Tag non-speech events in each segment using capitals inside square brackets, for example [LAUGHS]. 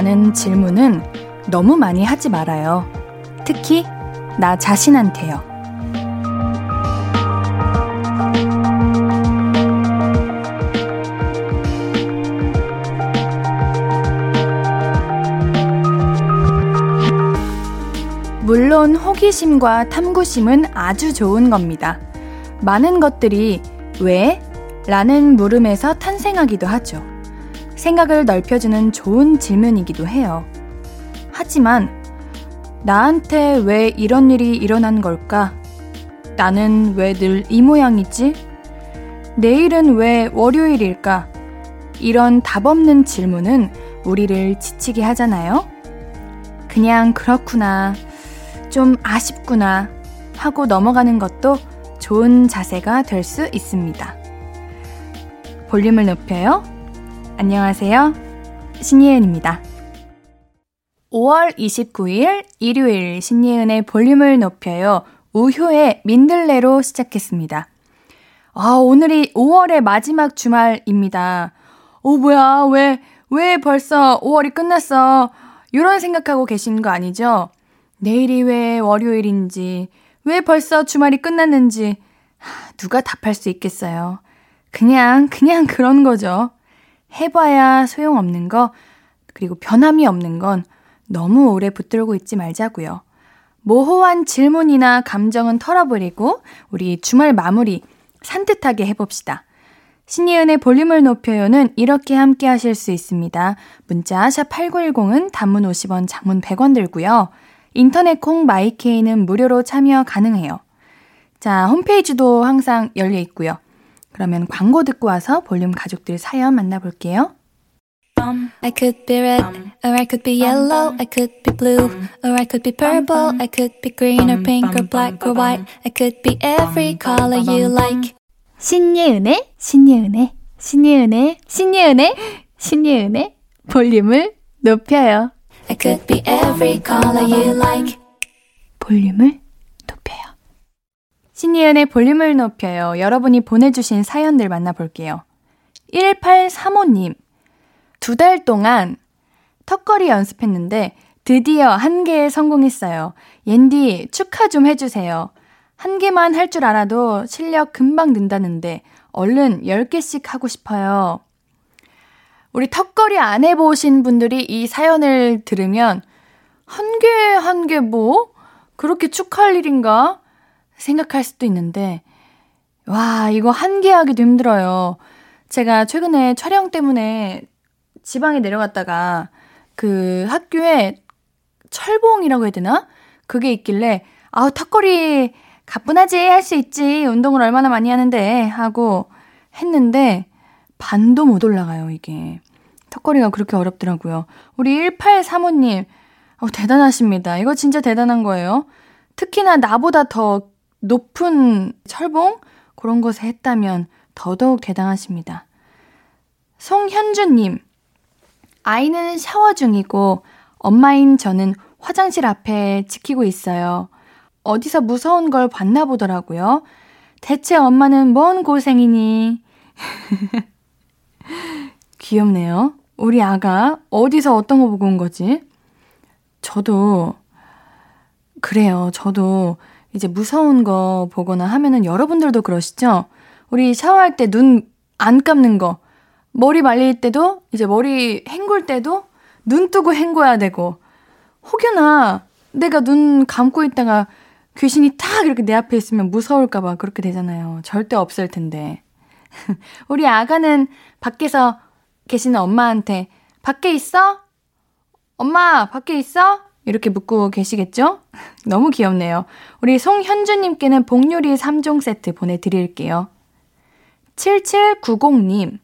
왜? 라는 질문은 너무 많이 하지 말아요. 특히 나 자신한테요. 물론 호기심과 탐구심은 아주 좋은 겁니다. 많은 것들이 왜? 라는 물음에서 탄생하기도 하죠. 생각을 넓혀주는 좋은 질문이기도 해요. 하지만 나한테 왜 이런 일이 일어난 걸까? 나는 왜 늘 이 모양이지? 내일은 왜 월요일일까? 이런 답 없는 질문은 우리를 지치게 하잖아요? 그냥 그렇구나. 좀 아쉽구나. 하고 넘어가는 것도 좋은 자세가 될 수 있습니다. 볼륨을 높여요. 안녕하세요. 신예은입니다. 5월 29일 일요일 신예은의 볼륨을 높여요. 우효의 민들레로 시작했습니다. 아, 오늘이 5월의 마지막 주말입니다. 오, 뭐야, 왜, 왜 벌써 5월이 끝났어? 이런 생각하고 계신 거 아니죠? 내일이 왜 월요일인지, 왜 벌써 주말이 끝났는지, 누가 답할 수 있겠어요. 그냥, 그냥 그런 거죠. 해봐야 소용없는 거, 그리고 변함이 없는 건 너무 오래 붙들고 있지 말자고요. 모호한 질문이나 감정은 털어버리고 우리 주말 마무리 산뜻하게 해봅시다. 신예은의 볼륨을 높여요는 이렇게 함께 하실 수 있습니다. 문자 샵 8910은 단문 50원, 장문 100원 들고요. 인터넷 콩 마이케이는 무료로 참여 가능해요. 자, 홈페이지도 항상 열려 있고요. 그러면 광고 듣고 와서 볼륨 가족들 사연 만나볼게요. I could be red, or I could be yellow, I could be blue, or I could be purple, I could be green or pink or black or white, I could be every color you like. 신예은의, 신예은의, 신예은의, 신예은의, 신예은의 볼륨을 높여요. I could be every color you like. 볼륨을. 신예은의 볼륨을 높여요. 여러분이 보내주신 사연들 만나볼게요. 1835님. 두 달 동안 턱걸이 연습했는데 드디어 한 개에 성공했어요. 옌디 축하 좀 해주세요. 한 개만 할 줄 알아도 실력 금방 는다는데 얼른 10개씩 하고 싶어요. 우리 턱걸이 안 해보신 분들이 이 사연을 들으면 한 개, 한 개 뭐? 그렇게 축하할 일인가? 생각할 수도 있는데, 와, 이거 한 개 하기도 힘들어요. 제가 최근에 촬영 때문에 지방에 내려갔다가 그 학교에 철봉이라고 해야 되나? 그게 있길래, 아우, 턱걸이 가뿐하지, 할 수 있지. 운동을 얼마나 많이 하는데. 하고 했는데, 반도 못 올라가요, 이게. 턱걸이가 그렇게 어렵더라고요. 우리 1835님, 어, 대단하십니다. 이거 진짜 대단한 거예요. 특히나 나보다 더 높은 철봉? 그런 것에 했다면 더더욱 대단하십니다. 송현주님, 아이는 샤워 중이고 엄마인 저는 화장실 앞에 지키고 있어요. 어디서 무서운 걸 봤나 보더라고요. 대체 엄마는 뭔 고생이니? [LAUGHS] 귀엽네요. 우리 아가 어디서 어떤 거 보고 온 거지? 저도 그래요. 저도 이제 무서운 거 보거나 하면은 여러분들도 그러시죠? 우리 샤워할 때 눈 안 감는 거, 머리 말릴 때도 이제 머리 헹굴 때도 눈 뜨고 헹궈야 되고 혹여나 내가 눈 감고 있다가 귀신이 탁 이렇게 내 앞에 있으면 무서울까봐 그렇게 되잖아요. 절대 없을 텐데. [LAUGHS] 우리 아가는 밖에서 계시는 엄마한테 밖에 있어? 엄마, 밖에 있어? 이렇게 묻고 계시겠죠? [LAUGHS] 너무 귀엽네요. 우리 송현주님께는 복요리 3종 세트 보내드릴게요. 7790님,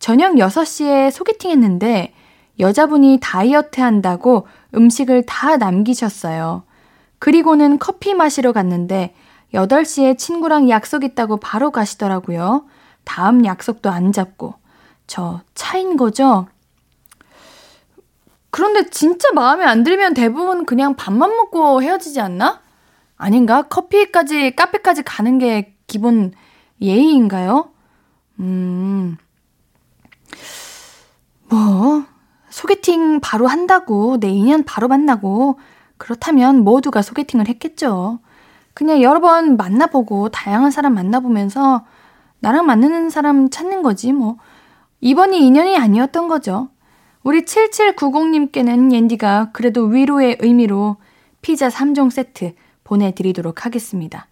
저녁 6시에 소개팅 했는데 여자분이 다이어트 한다고 음식을 다 남기셨어요. 그리고는 커피 마시러 갔는데 8시에 친구랑 약속 있다고 바로 가시더라고요. 다음 약속도 안 잡고. 저 차인 거죠? 그런데 진짜 마음에 안 들면 대부분 그냥 밥만 먹고 헤어지지 않나? 아닌가? 커피까지, 카페까지 가는 게 기본 예의인가요? 음, 뭐, 소개팅 바로 한다고, 내 인연 바로 만나고, 그렇다면 모두가 소개팅을 했겠죠. 그냥 여러 번 만나보고, 다양한 사람 만나보면서, 나랑 맞는 사람 찾는 거지, 뭐. 이번이 인연이 아니었던 거죠. 우리 7790님께는 옌디가 그래도 위로의 의미로 피자 3종 세트 보내드리도록 하겠습니다.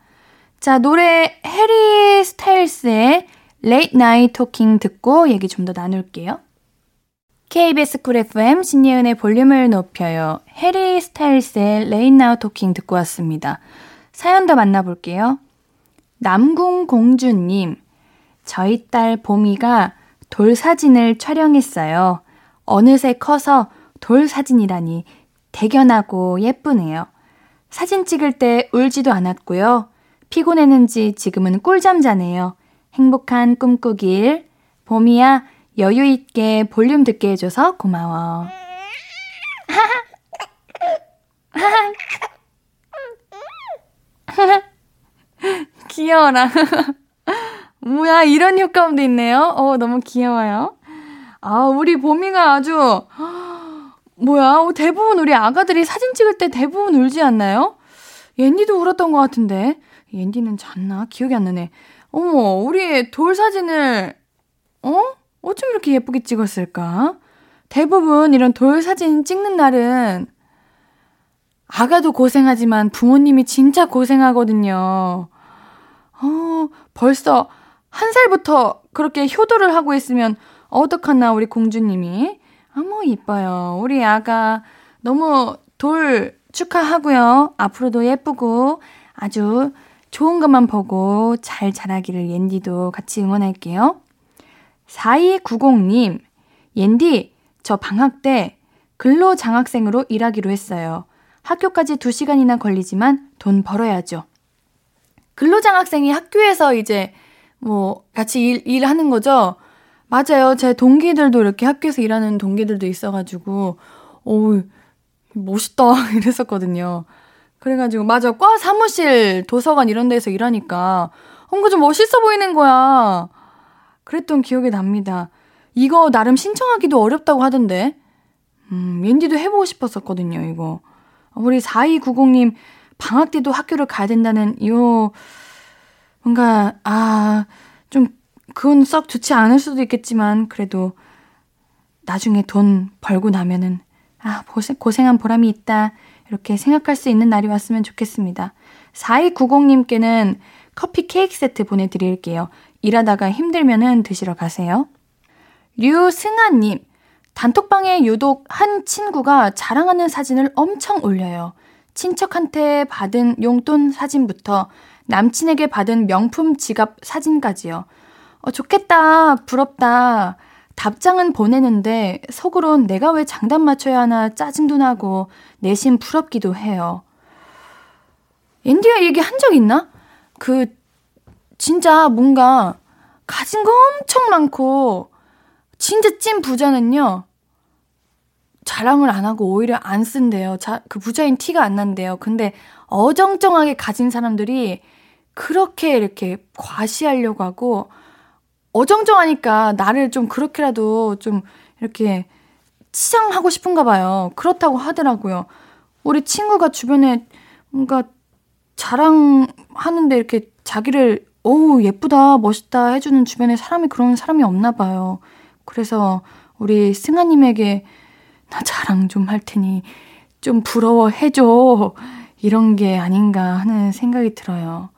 자, 노래 해리 스타일스의 Late Night Talking 듣고 얘기 좀 더 나눌게요. KBS Cool FM 신예은의 볼륨을 높여요. 해리 스타일스의 Late Night Talking 듣고 왔습니다. 사연 더 만나볼게요. 남궁공주님, 저희 딸 보미가 돌 사진을 촬영했어요. 어느새 커서 돌 사진이라니 대견하고 예쁘네요. 사진 찍을 때 울지도 않았고요. 피곤했는지 지금은 꿀잠 자네요. 행복한 꿈꾸길. 봄이야, 여유있게 볼륨 듣게 해줘서 고마워. [LAUGHS] 귀여워라. [LAUGHS] 뭐야, 이런 효과음도 있네요. 어, 너무 귀여워요. 아, 우리 봄이가 아주, [GASPS] 뭐야, 어, 대부분 우리 아가들이 사진 찍을 때 대부분 울지 않나요? 옌디도 울었던 것 같은데. 옌디는 잤나? 기억이 안 나네. 어머, 우리 돌 사진을, 어? 어쩜 이렇게 예쁘게 찍었을까? 대부분 이런 돌 사진 찍는 날은 아가도 고생하지만 부모님이 진짜 고생하거든요. 어, 벌써 한 살부터 그렇게 효도를 하고 있으면 어떡하나, 우리 공주님이. 어머, 이뻐요. 우리 아가 너무 돌 축하하고요. 앞으로도 예쁘고 아주 좋은 것만 보고 잘 자라기를 옌디도 같이 응원할게요. 4290님, 옌디, 저 방학 때 근로 장학생으로 일하기로 했어요. 학교까지 2시간이나 걸리지만 돈 벌어야죠. 근로 장학생이 학교에서 이제 뭐 같이 일, 일하는 거죠? 맞아요. 제 동기들도 이렇게 학교에서 일하는 동기들도 있어가지고, 오, 멋있다. [LAUGHS] 이랬었거든요. 그래가지고, 맞아. 과 사무실, 도서관 이런 데서 일하니까, 뭔가 좀 멋있어 보이는 거야. 그랬던 기억이 납니다. 이거 나름 신청하기도 어렵다고 하던데. 음, 왠디도 해보고 싶었었거든요, 이거. 우리 4290님, 방학 때도 학교를 가야 된다는, 요, 뭔가, 아, 좀 그건 썩 좋지 않을 수도 있겠지만 그래도 나중에 돈 벌고 나면은 아, 고생, 고생한 보람이 있다. 이렇게 생각할 수 있는 날이 왔으면 좋겠습니다. 4290님께는 커피 케이크 세트 보내드릴게요. 일하다가 힘들면은 드시러 가세요. 류승아님, 단톡방에 유독 한 친구가 자랑하는 사진을 엄청 올려요. 친척한테 받은 용돈 사진부터 남친에게 받은 명품 지갑 사진까지요. 어, 좋겠다. 부럽다. 답장은 보내는데 속으론 내가 왜 장단 맞춰야 하나 짜증도 나고 내심 부럽기도 해요. 인디아 얘기 한 적 있나? 그 진짜 뭔가 가진 거 엄청 많고 진짜 찐 부자는요. 자랑을 안 하고 오히려 안 쓴대요. 자, 그 부자인 티가 안 난대요. 근데 어정쩡하게 가진 사람들이 그렇게 이렇게 과시하려고 하고 어정쩡하니까 나를 좀 그렇게라도 좀 이렇게 치장하고 싶은가 봐요. 그렇다고 하더라고요. 우리 친구가 주변에 뭔가 자랑하는데 이렇게 자기를 오 예쁘다 멋있다 해주는 주변에 사람이 그런 사람이 없나 봐요. 그래서 우리 승아님에게 나 자랑 좀 할 테니 좀 부러워해줘 이런 게 아닌가 하는 생각이 들어요.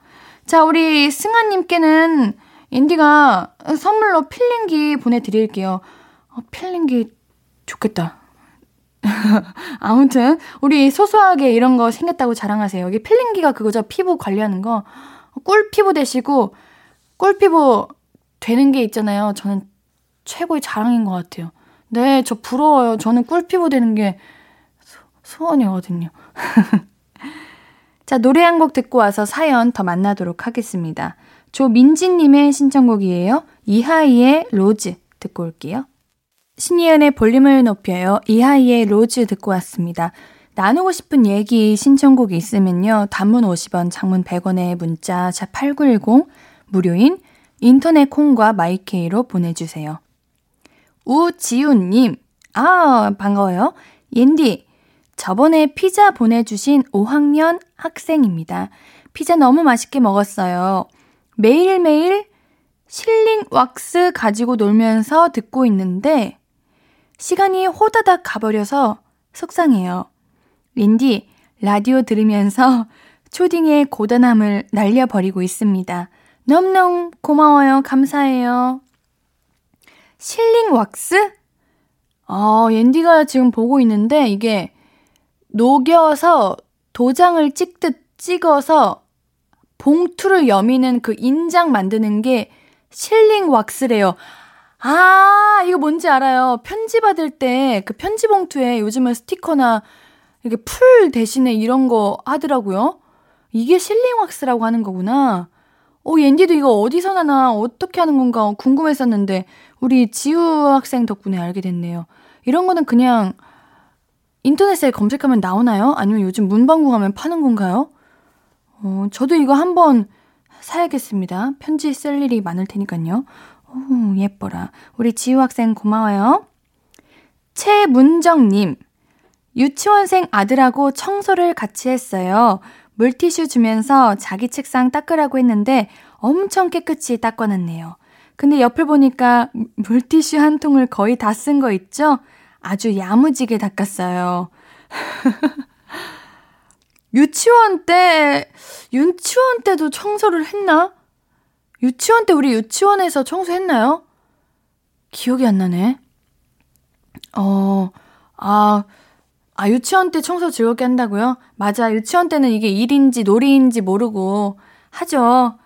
자 우리 승아님께는 인디가 선물로 필링기 보내드릴게요. 어, 필링기 좋겠다. [LAUGHS] 아무튼 우리 소소하게 이런 거 생겼다고 자랑하세요. 여기 필링기가 그거죠. 피부 관리하는 거. 꿀 피부 되시고 꿀 피부 되는 게 있잖아요. 저는 최고의 자랑인 것 같아요. 네, 저 부러워요. 저는 꿀 피부 되는 게 소, 소원이거든요. [LAUGHS] 자, 노래 한 곡 듣고 와서 사연 더 만나도록 하겠습니다. 조민지님의 신청곡이에요. 이하이의 Rose 듣고 올게요. 신예은의 볼륨을 높여요. 이하이의 Rose 듣고 왔습니다. 나누고 싶은 얘기 신청곡이 있으면요. 단문 50원, 장문 100원의 문자 자 8910 무료인 인터넷 콩과 마이케이로 보내주세요. 우지훈님, 아, 반가워요. 옌디, 저번에 피자 보내주신 5학년 학생입니다. 피자 너무 맛있게 먹었어요. 매일매일 sealing wax 가지고 놀면서 듣고 있는데, 시간이 호다닥 가버려서 속상해요. 옌디, 라디오 들으면서 초딩의 고단함을 날려버리고 있습니다. 너무너무 고마워요. 감사해요. 실링 왁스? 아, 옌디가 지금 보고 있는데 이게 녹여서 도장을 찍듯 찍어서 봉투를 여미는 그 인장 만드는 게 실링 왁스래요. 아, 이거 뭔지 알아요. 편지 받을 때 그 편지 봉투에 요즘은 스티커나 이렇게 풀 대신에 이런 거 하더라고요. 이게 실링 왁스라고 하는 거구나. 오, 어, 옌디도 이거 어디서 나나 어떻게 하는 건가 궁금했었는데 우리 지우 학생 덕분에 알게 됐네요. 이런 거는 그냥 인터넷에 검색하면 나오나요? 아니면 요즘 문방구 가면 파는 건가요? 어, 저도 이거 한번 사야겠습니다. 편지 쓸 일이 많을 테니까요. 오, 예뻐라. 우리 지우 학생 고마워요. 최문정님, 유치원생 아들하고 청소를 같이 했어요. 물티슈 주면서 자기 책상 닦으라고 했는데 엄청 깨끗이 닦아놨네요. 근데 옆을 보니까 물티슈 한 통을 거의 다 쓴 거 있죠? 아주 야무지게 닦았어요. [LAUGHS] 유치원 때, 유치원 때도 청소를 했나? 유치원 때 우리 유치원에서 청소했나요? 기억이 안 나네. 어, 아, 아, 유치원 때 청소 즐겁게 한다고요? 맞아. 유치원 때는 이게 일인지 놀이인지 모르고 하죠.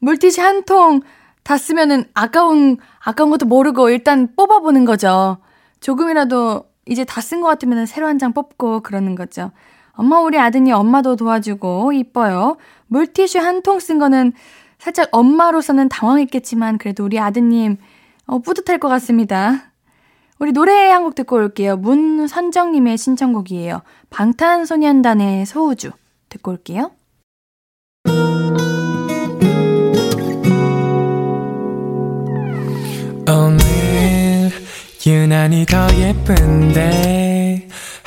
물티슈 한 통 다 쓰면은 아까운, 아까운 것도 모르고 일단 뽑아보는 거죠. 조금이라도 이제 다 쓴 것 같으면 새로 한 장 뽑고 그러는 거죠. 엄마, 우리 아드님 엄마도 도와주고 이뻐요. 물티슈 한 통 쓴 거는 살짝 엄마로서는 당황했겠지만 그래도 우리 아드님 어, 뿌듯할 것 같습니다. 우리 노래 한 곡 듣고 올게요. 문선정님의 신청곡이에요. 방탄소년단의 소우주 듣고 올게요. 오늘 유난히 더 예쁜데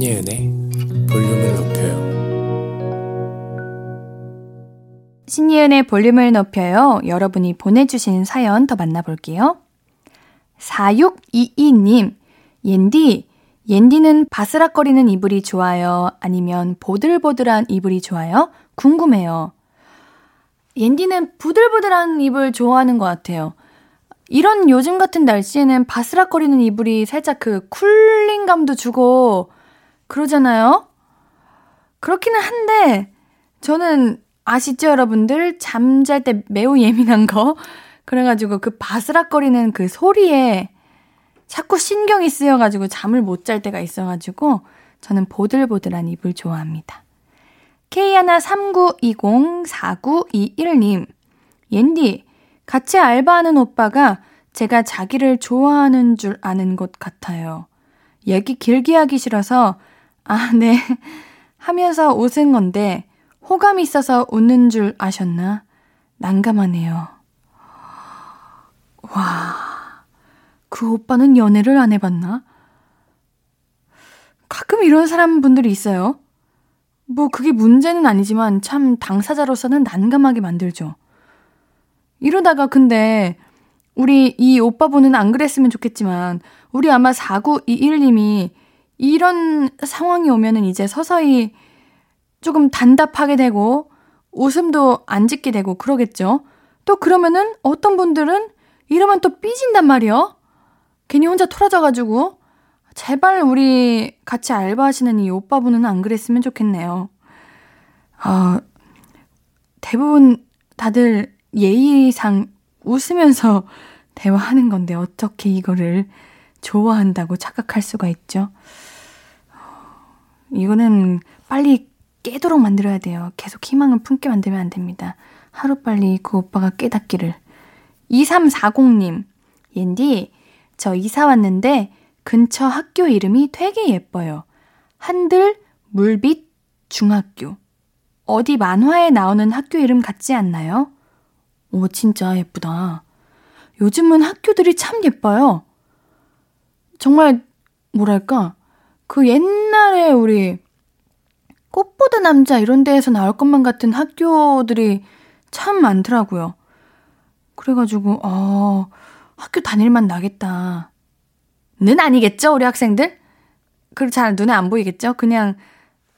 신예은의 볼륨을 높여요 신예은의 볼륨을 높여요. 여러분이 보내주신 사연 더 만나볼게요. 4622님, 옌디, 옌디는 바스락거리는 이불이 좋아요? 아니면 보들보들한 이불이 좋아요? 궁금해요. 옌디는 부들부들한 이불 좋아하는 것 같아요. 이런 요즘 같은 날씨에는 바스락거리는 이불이 살짝 그 쿨링감도 주고 그러잖아요? 그렇기는 한데, 저는 아시죠, 여러분들? 잠잘 때 매우 예민한 거. 그래가지고 그 바스락거리는 그 소리에 자꾸 신경이 쓰여가지고 잠을 못 잘 때가 있어가지고 저는 보들보들한 이불 좋아합니다. K139204921님, 옌디, 같이 알바하는 오빠가 제가 자기를 좋아하는 줄 아는 것 같아요. 얘기 길게 하기 싫어서, 아, 네. [LAUGHS] 하면서 웃은 건데, 호감이 있어서 웃는 줄 아셨나? 난감하네요. 와, 그 오빠는 연애를 안 해봤나? 가끔 이런 사람 분들이 있어요. 뭐, 그게 문제는 아니지만 참 당사자로서는 난감하게 만들죠. 이러다가 근데 우리 이 오빠분은 안 그랬으면 좋겠지만 우리 아마 4921님이 이런 상황이 오면은 이제 서서히 조금 단답하게 되고 웃음도 안 짓게 되고 그러겠죠. 또 그러면은 어떤 분들은 이러면 또 삐진단 말이요. 괜히 혼자 토라져가지고 제발 우리 같이 알바하시는 이 오빠분은 안 그랬으면 좋겠네요. 아, 대부분 다들 예의상 웃으면서 [LAUGHS] 대화하는 건데 어떻게 이거를 좋아한다고 착각할 수가 있죠? 이거는 빨리 깨도록 만들어야 돼요. 계속 희망을 품게 만들면 안 됩니다. 하루빨리 그 오빠가 깨닫기를. 2340님, 옌디, 저 이사 왔는데 근처 학교 이름이 되게 예뻐요. 한들 물빛 중학교. 어디 만화에 나오는 학교 이름 같지 않나요? 오, 진짜 예쁘다. 요즘은 학교들이 참 예뻐요. 정말, 뭐랄까, 그 옛날에 우리 꽃보다 남자 이런 데에서 나올 것만 같은 학교들이 참 많더라고요. 그래가지고, 어, 학교 다닐만 나겠다. 는 아니겠죠, 우리 학생들? 그리고 잘 눈에 안 보이겠죠? 그냥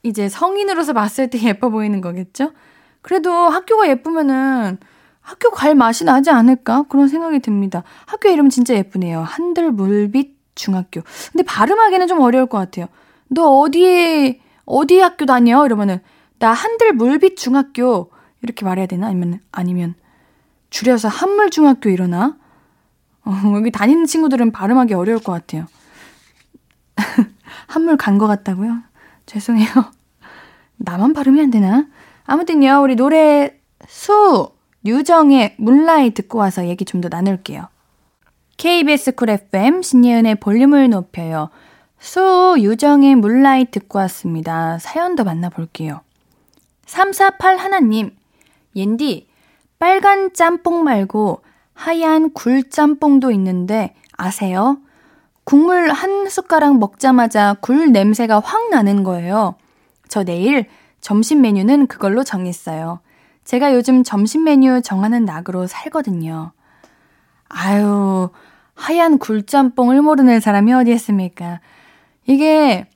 이제 성인으로서 봤을 때 [LAUGHS] 예뻐 보이는 거겠죠? 그래도 학교가 예쁘면은 학교 갈 맛이 나지 않을까? 그런 생각이 듭니다. 학교 이름 진짜 예쁘네요. 한들 물빛 중학교. 근데 발음하기는 좀 어려울 것 같아요. 너 어디, 어디 학교 다녀? 이러면은, 나 한들 물빛 중학교. 이렇게 말해야 되나? 아니면, 아니면, 줄여서 한물중학교 이러나? 어, [LAUGHS] 여기 다니는 친구들은 발음하기 어려울 것 같아요. [LAUGHS] 한물 간 것 같다고요? 죄송해요. [LAUGHS] 나만 발음이 안 되나? 아무튼요, 우리 노래 수, 유정의 문라이 듣고 와서 얘기 좀 더 나눌게요. KBS 쿨 FM 신예은의 볼륨을 높여요. 수, 유정의 문라이 듣고 왔습니다. 사연 더 만나볼게요. 348 하나님, 옌디, 빨간 짬뽕 말고 하얀 굴 짬뽕도 있는데 아세요? 국물 한 숟가락 먹자마자 굴 냄새가 확 나는 거예요. 저 내일 점심 메뉴는 그걸로 정했어요. 제가 요즘 점심 메뉴 정하는 낙으로 살거든요. 아유, 하얀 굴짬뽕을 모르는 사람이 어디 있습니까? 이게,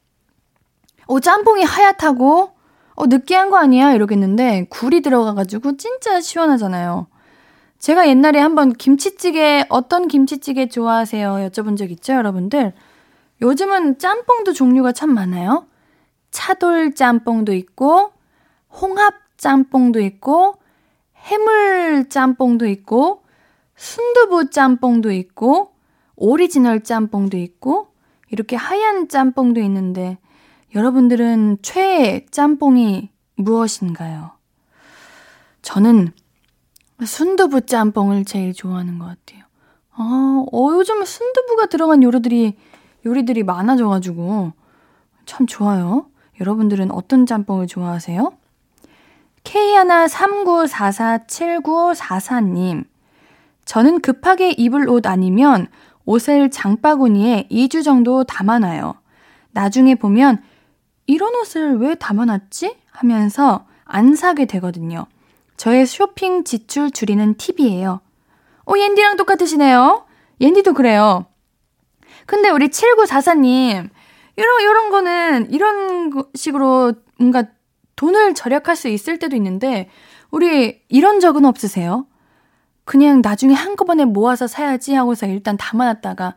어, 짬뽕이 하얗다고? 어, 느끼한 거 아니야? 이러겠는데, 굴이 들어가가지고 진짜 시원하잖아요. 제가 옛날에 한번 김치찌개, 어떤 김치찌개 좋아하세요? 여쭤본 적 있죠, 여러분들? 요즘은 짬뽕도 종류가 참 많아요. 차돌 짬뽕도 있고, 홍합 짬뽕도 있고, 해물 짬뽕도 있고, 순두부 짬뽕도 있고, 오리지널 짬뽕도 있고, 이렇게 하얀 짬뽕도 있는데, 여러분들은 최애 짬뽕이 무엇인가요? 저는 순두부 짬뽕을 제일 좋아하는 것 같아요. 아, 어, 요즘 순두부가 들어간 요리들이, 요리들이 많아져가지고 참 좋아요. 여러분들은 어떤 짬뽕을 좋아하세요? K139447944님. 저는 급하게 입을 옷 아니면 옷을 장바구니에 2주 정도 담아놔요. 나중에 보면 이런 옷을 왜 담아놨지? 하면서 안 사게 되거든요. 저의 쇼핑 지출 줄이는 팁이에요. 오, 옌디랑 똑같으시네요. 옌디도 그래요. 근데 우리 7944님, 이런, 이런 거는, 이런 식으로 뭔가 돈을 절약할 수 있을 때도 있는데, 우리 이런 적은 없으세요? 그냥 나중에 한꺼번에 모아서 사야지 하고서 일단 담아놨다가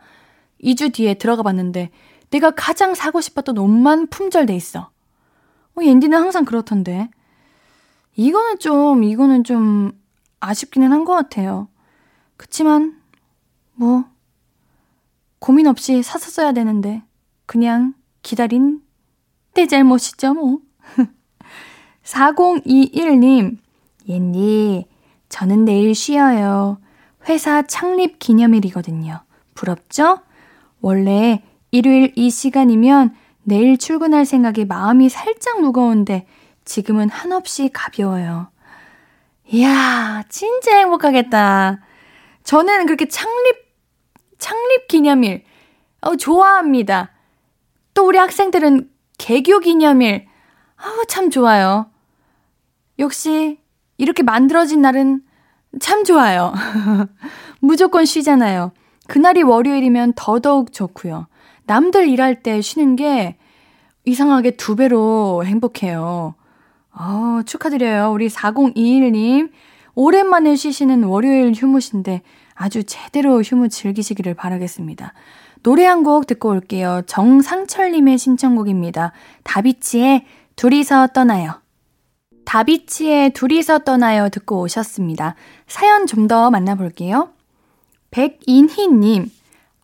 2주 뒤에 들어가 봤는데, 내가 가장 사고 싶었던 옷만 품절돼 있어. 어, 옌디는 항상 그렇던데. 이거는 좀, 이거는 좀 아쉽기는 한 것 같아요. 그치만, 뭐, 고민 없이 사서 써야 되는데, 그냥 기다린 내 잘못이죠, 뭐. [LAUGHS] 4021님, 옌니, 저는 내일 쉬어요. 회사 창립 기념일이거든요. 부럽죠? 원래 일요일 이 시간이면 내일 출근할 생각에 마음이 살짝 무거운데 지금은 한없이 가벼워요. 이야, 진짜 행복하겠다. 저는 그렇게 창립, 창립 기념일, 어, 좋아합니다. 또 우리 학생들은 개교 기념일, 아우, 참 좋아요. 역시, 이렇게 만들어진 날은 참 좋아요. [LAUGHS] 무조건 쉬잖아요. 그날이 월요일이면 더더욱 좋고요. 남들 일할 때 쉬는 게 이상하게 두 배로 행복해요. 어, 축하드려요. 우리 4021님. 오랜만에 쉬시는 월요일 휴무신데 아주 제대로 휴무 즐기시기를 바라겠습니다. 노래 한 곡 듣고 올게요. 정상철님의 신청곡입니다. 다비치의 둘이서 떠나요. 다비치의 둘이서 떠나요 듣고 오셨습니다. 사연 좀 더 만나볼게요. 백인희님,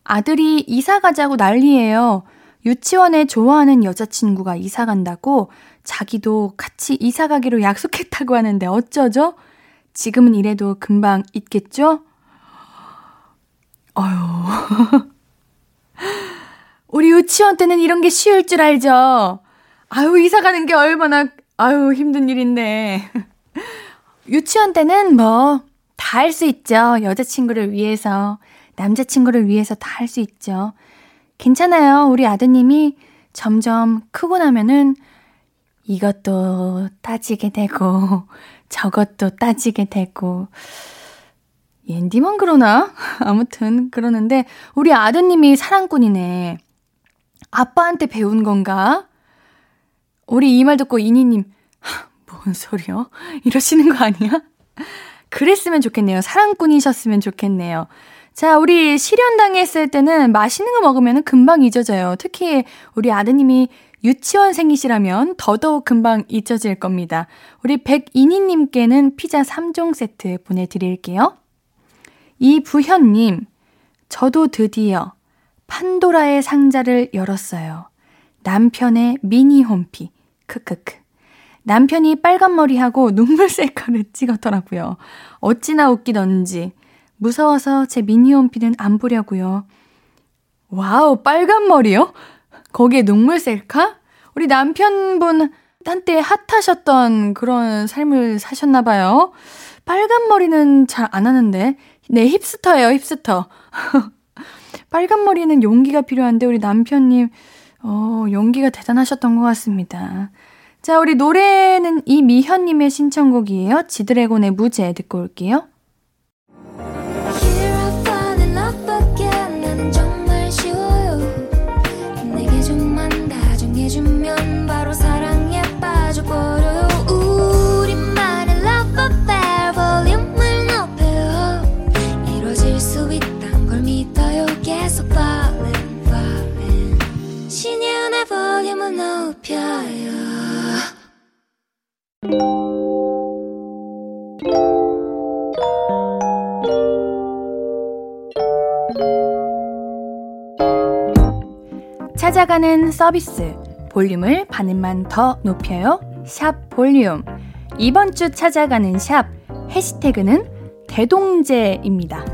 아들이 이사 가자고 난리예요. 유치원에 좋아하는 여자친구가 이사 간다고 자기도 같이 이사 가기로 약속했다고 하는데 어쩌죠? 지금은 이래도 금방 있겠죠? 어휴. [LAUGHS] 우리 유치원 때는 이런 게 쉬울 줄 알죠? 아유, 이사 가는 게 얼마나, 아유, 힘든 일인데. [LAUGHS] 유치원 때는 뭐, 다 할 수 있죠. 여자친구를 위해서, 남자친구를 위해서 다 할 수 있죠. 괜찮아요. 우리 아드님이 점점 크고 나면은 이것도 따지게 되고, [LAUGHS] 저것도 따지게 되고, 옌디만 그러나? [LAUGHS] 아무튼 그러는데, 우리 아드님이 사랑꾼이네. 아빠한테 배운 건가? 우리 이 말 듣고 이니님, 뭔 소리요? 이러시는 거 아니야? 그랬으면 좋겠네요. 사랑꾼이셨으면 좋겠네요. 자, 우리 실현당했을 때는 맛있는 거 먹으면 금방 잊어져요. 특히 우리 아드님이 유치원생이시라면 더더욱 금방 잊어질 겁니다. 우리 백이니님께는 피자 3종 세트 보내드릴게요. 이부현님, 저도 드디어 판도라의 상자를 열었어요. 남편의 미니 홈피. 크크크. 남편이 빨간 머리하고 눈물 셀카를 찍었더라고요. 어찌나 웃기던지. 무서워서 제 미니 홈피는 안 보려고요. Wow, 빨간 머리요? 거기에 눈물 셀카? 우리 남편분 한때 핫하셨던 그런 삶을 사셨나 봐요. 빨간 머리는 잘 안 하는데. 네, hipster예요, hipster. [LAUGHS] 빨간 머리는 용기가 필요한데 우리 남편님 어, 용기가 대단하셨던 것 같습니다. 자, 우리 노래는 이미현님의 신청곡이에요. 지드래곤의 무제 듣고 올게요. 서비스 볼륨을 반음만 더 높여요 샵 볼륨 이번 주 찾아가는 샵 해시태그는 대동제입니다.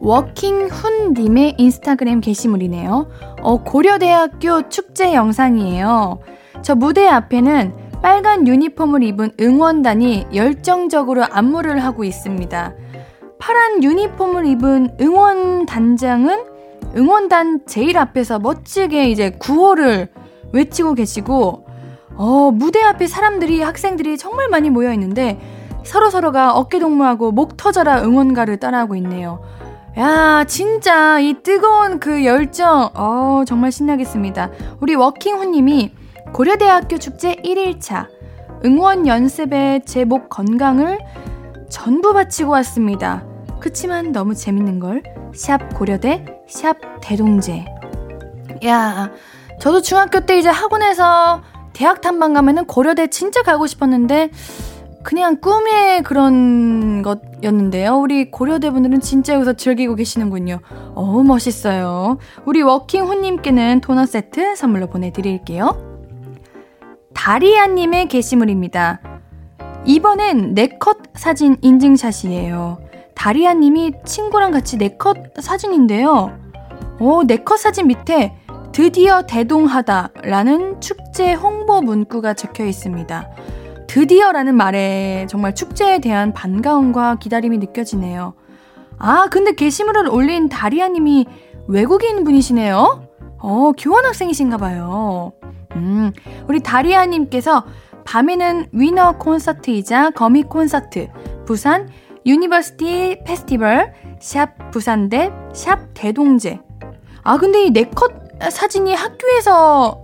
워킹훈님의 인스타그램 게시물이네요. 어, 고려대학교 축제 영상이에요. 저 무대 앞에는 빨간 유니폼을 입은 응원단이 열정적으로 안무를 하고 있습니다. 파란 유니폼을 입은 응원 단장은 응원단 제일 앞에서 멋지게 이제 구호를 외치고 계시고, 어, 무대 앞에 사람들이, 학생들이 정말 많이 모여 있는데, 서로 서로가 어깨 동무하고 목 터져라 응원가를 따라하고 있네요. 야, 진짜 이 뜨거운 그 열정, 어, 정말 신나겠습니다. 우리 워킹후님이 고려대학교 축제 1일차 응원 연습에 제 목 건강을 전부 바치고 왔습니다. 그치만 너무 재밌는 걸. 샵 고려대, 샵 대동제. 야, 저도 중학교 때 이제 학원에서 대학 탐방 가면은 고려대 진짜 가고 싶었는데, 그냥 꿈의 그런 것였는데요. 우리 고려대 분들은 진짜 여기서 즐기고 계시는군요. 어우, 멋있어요. 우리 워킹 훈님께는 토너 세트 선물로 보내드릴게요. 다리아님의 게시물입니다. 이번엔 네컷 사진 인증샷이에요. 다리아 님이 친구랑 같이 네컷 사진인데요. 오, 네컷 사진 밑에 드디어 대동하다 라는 축제 홍보 문구가 적혀 있습니다. 드디어라는 말에 정말 축제에 대한 반가움과 기다림이 느껴지네요. 아, 근데 게시물을 올린 다리아 님이 외국인 분이시네요? 어, 교환학생이신가 봐요. 음, 우리 다리아 님께서 밤에는 위너 콘서트이자 거미 콘서트, 부산 University Festival, 샵 부산대, 샵 대동제. 아, 근데 이 네컷 사진이 학교에서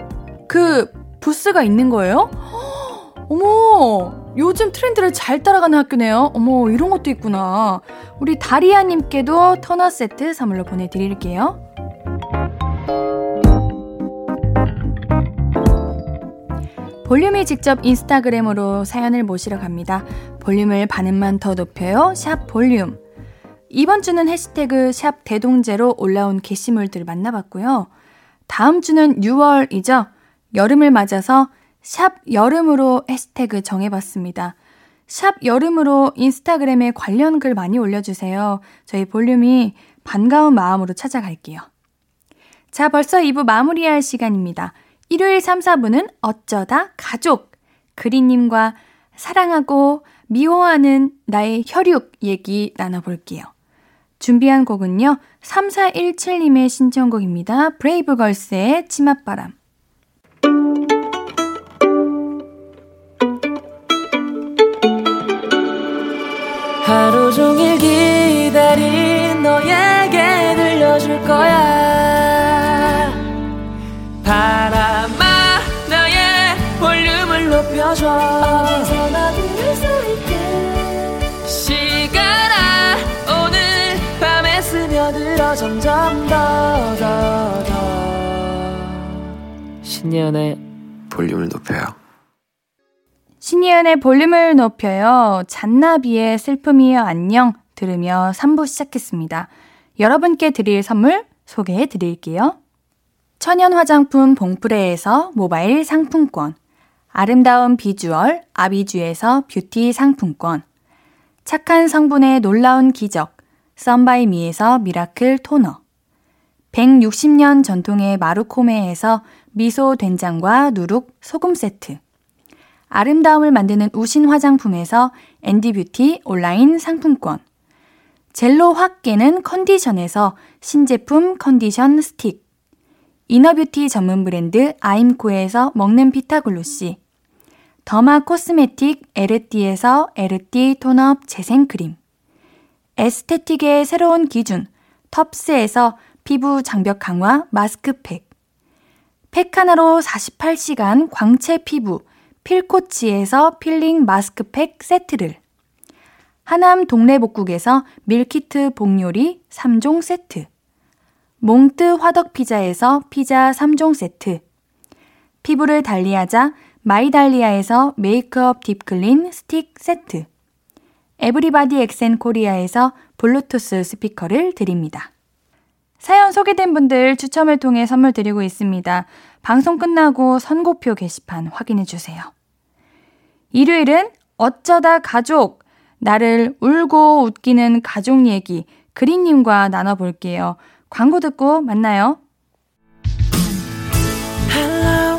그 부스가 있는 거예요? [GASPS] 어머, 요즘 트렌드를 잘 따라가는 학교네요. 어머, 이런 것도 있구나. 우리 다리아님께도 토너 세트 선물로 보내드릴게요. 볼륨이 직접 인스타그램으로 사연을 모시러 갑니다. 볼륨을 반음만 더 높여요. 샵 볼륨. 이번 주는 해시태그 샵 대동제로 올라온 게시물들을 만나봤고요. 다음 주는 6월이죠. 여름을 맞아서 샵 여름으로 해시태그 정해봤습니다. 샵 여름으로 인스타그램에 관련 글 많이 올려주세요. 저희 볼륨이 반가운 마음으로 찾아갈게요. 자, 벌써 2부 마무리할 시간입니다. 일요일 3, 4부는 어쩌다 가족. 그리님과 사랑하고 미워하는 나의 혈육 얘기 나눠볼게요. 준비한 곡은요, 3417님의 신청곡입니다. 브레이브걸스의 치맛바람. 높여줘 어디서나 들을 수 있게 시간아 오늘 밤에 스며들어 점점 더 더 더 신예은의 볼륨을 높여요 신이은의 볼륨을 높여요. 잔나비의 슬픔이여 안녕 들으며 3부 시작했습니다. 여러분께 드릴 선물 소개해 드릴게요. 천연 화장품 봉프레에서 모바일 상품권, 아름다운 비주얼 아비주에서 뷰티 상품권, 착한 성분의 놀라운 기적 썬바이미에서 미라클 토너, 160년 전통의 마루코메에서 미소 된장과 누룩 소금 세트, 아름다움을 만드는 우신 화장품에서 앤디뷰티 온라인 상품권. 젤로 확 깨는 컨디션에서 신제품 컨디션 스틱. Inner beauty 전문 브랜드 아임코에서 먹는 피타글로시. Derma cosmetic 에르띠에서 에르띠 tone-up 재생크림. Aesthetic의 새로운 기준 텁스에서 피부 장벽 강화 마스크팩. 팩 하나로 48시간 광채 피부 필코치에서 필링 마스크팩 세트를 하남 동래복국에서 밀키트 복요리 3종 세트 몽뜨 화덕피자에서 피자 3종 세트 피부를 달리하자 마이달리아에서 메이크업 deep clean 스틱 세트 에브리바디 엑센 코리아에서 블루투스 스피커를 드립니다. 사연 소개된 분들 추첨을 통해 선물 드리고 있습니다. 방송 끝나고 선곡표 게시판 확인해 주세요. 일요일은 어쩌다 가족, 나를 울고 웃기는 가족 얘기 그린님과 나눠볼게요. 광고 듣고 만나요. Hello,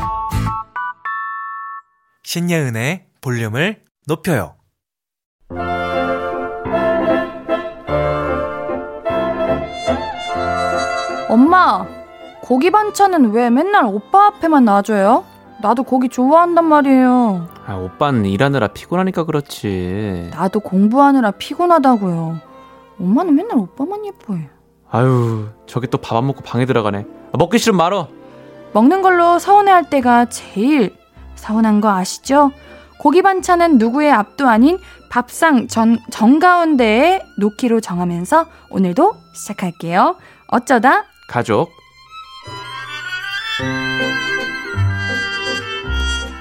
신예은의 볼륨을 높여요. 엄마, 고기 반찬은 왜 맨날 오빠 앞에만 놔줘요? 나도 고기 좋아한단 말이에요. 아, 오빠는 일하느라 피곤하니까 그렇지. 나도 공부하느라 피곤하다고요. 엄마는 맨날 오빠만 예뻐해. 아유, 저기 또 밥 안 먹고 방에 들어가네. 아, 먹기 싫으면 말어. 먹는 걸로 서운해할 때가 제일 서운한 거 아시죠? 고기 반찬은 누구의 앞도 아닌 밥상 전, 정가운데에 놓기로 정하면서 오늘도 시작할게요. 어쩌다 가족.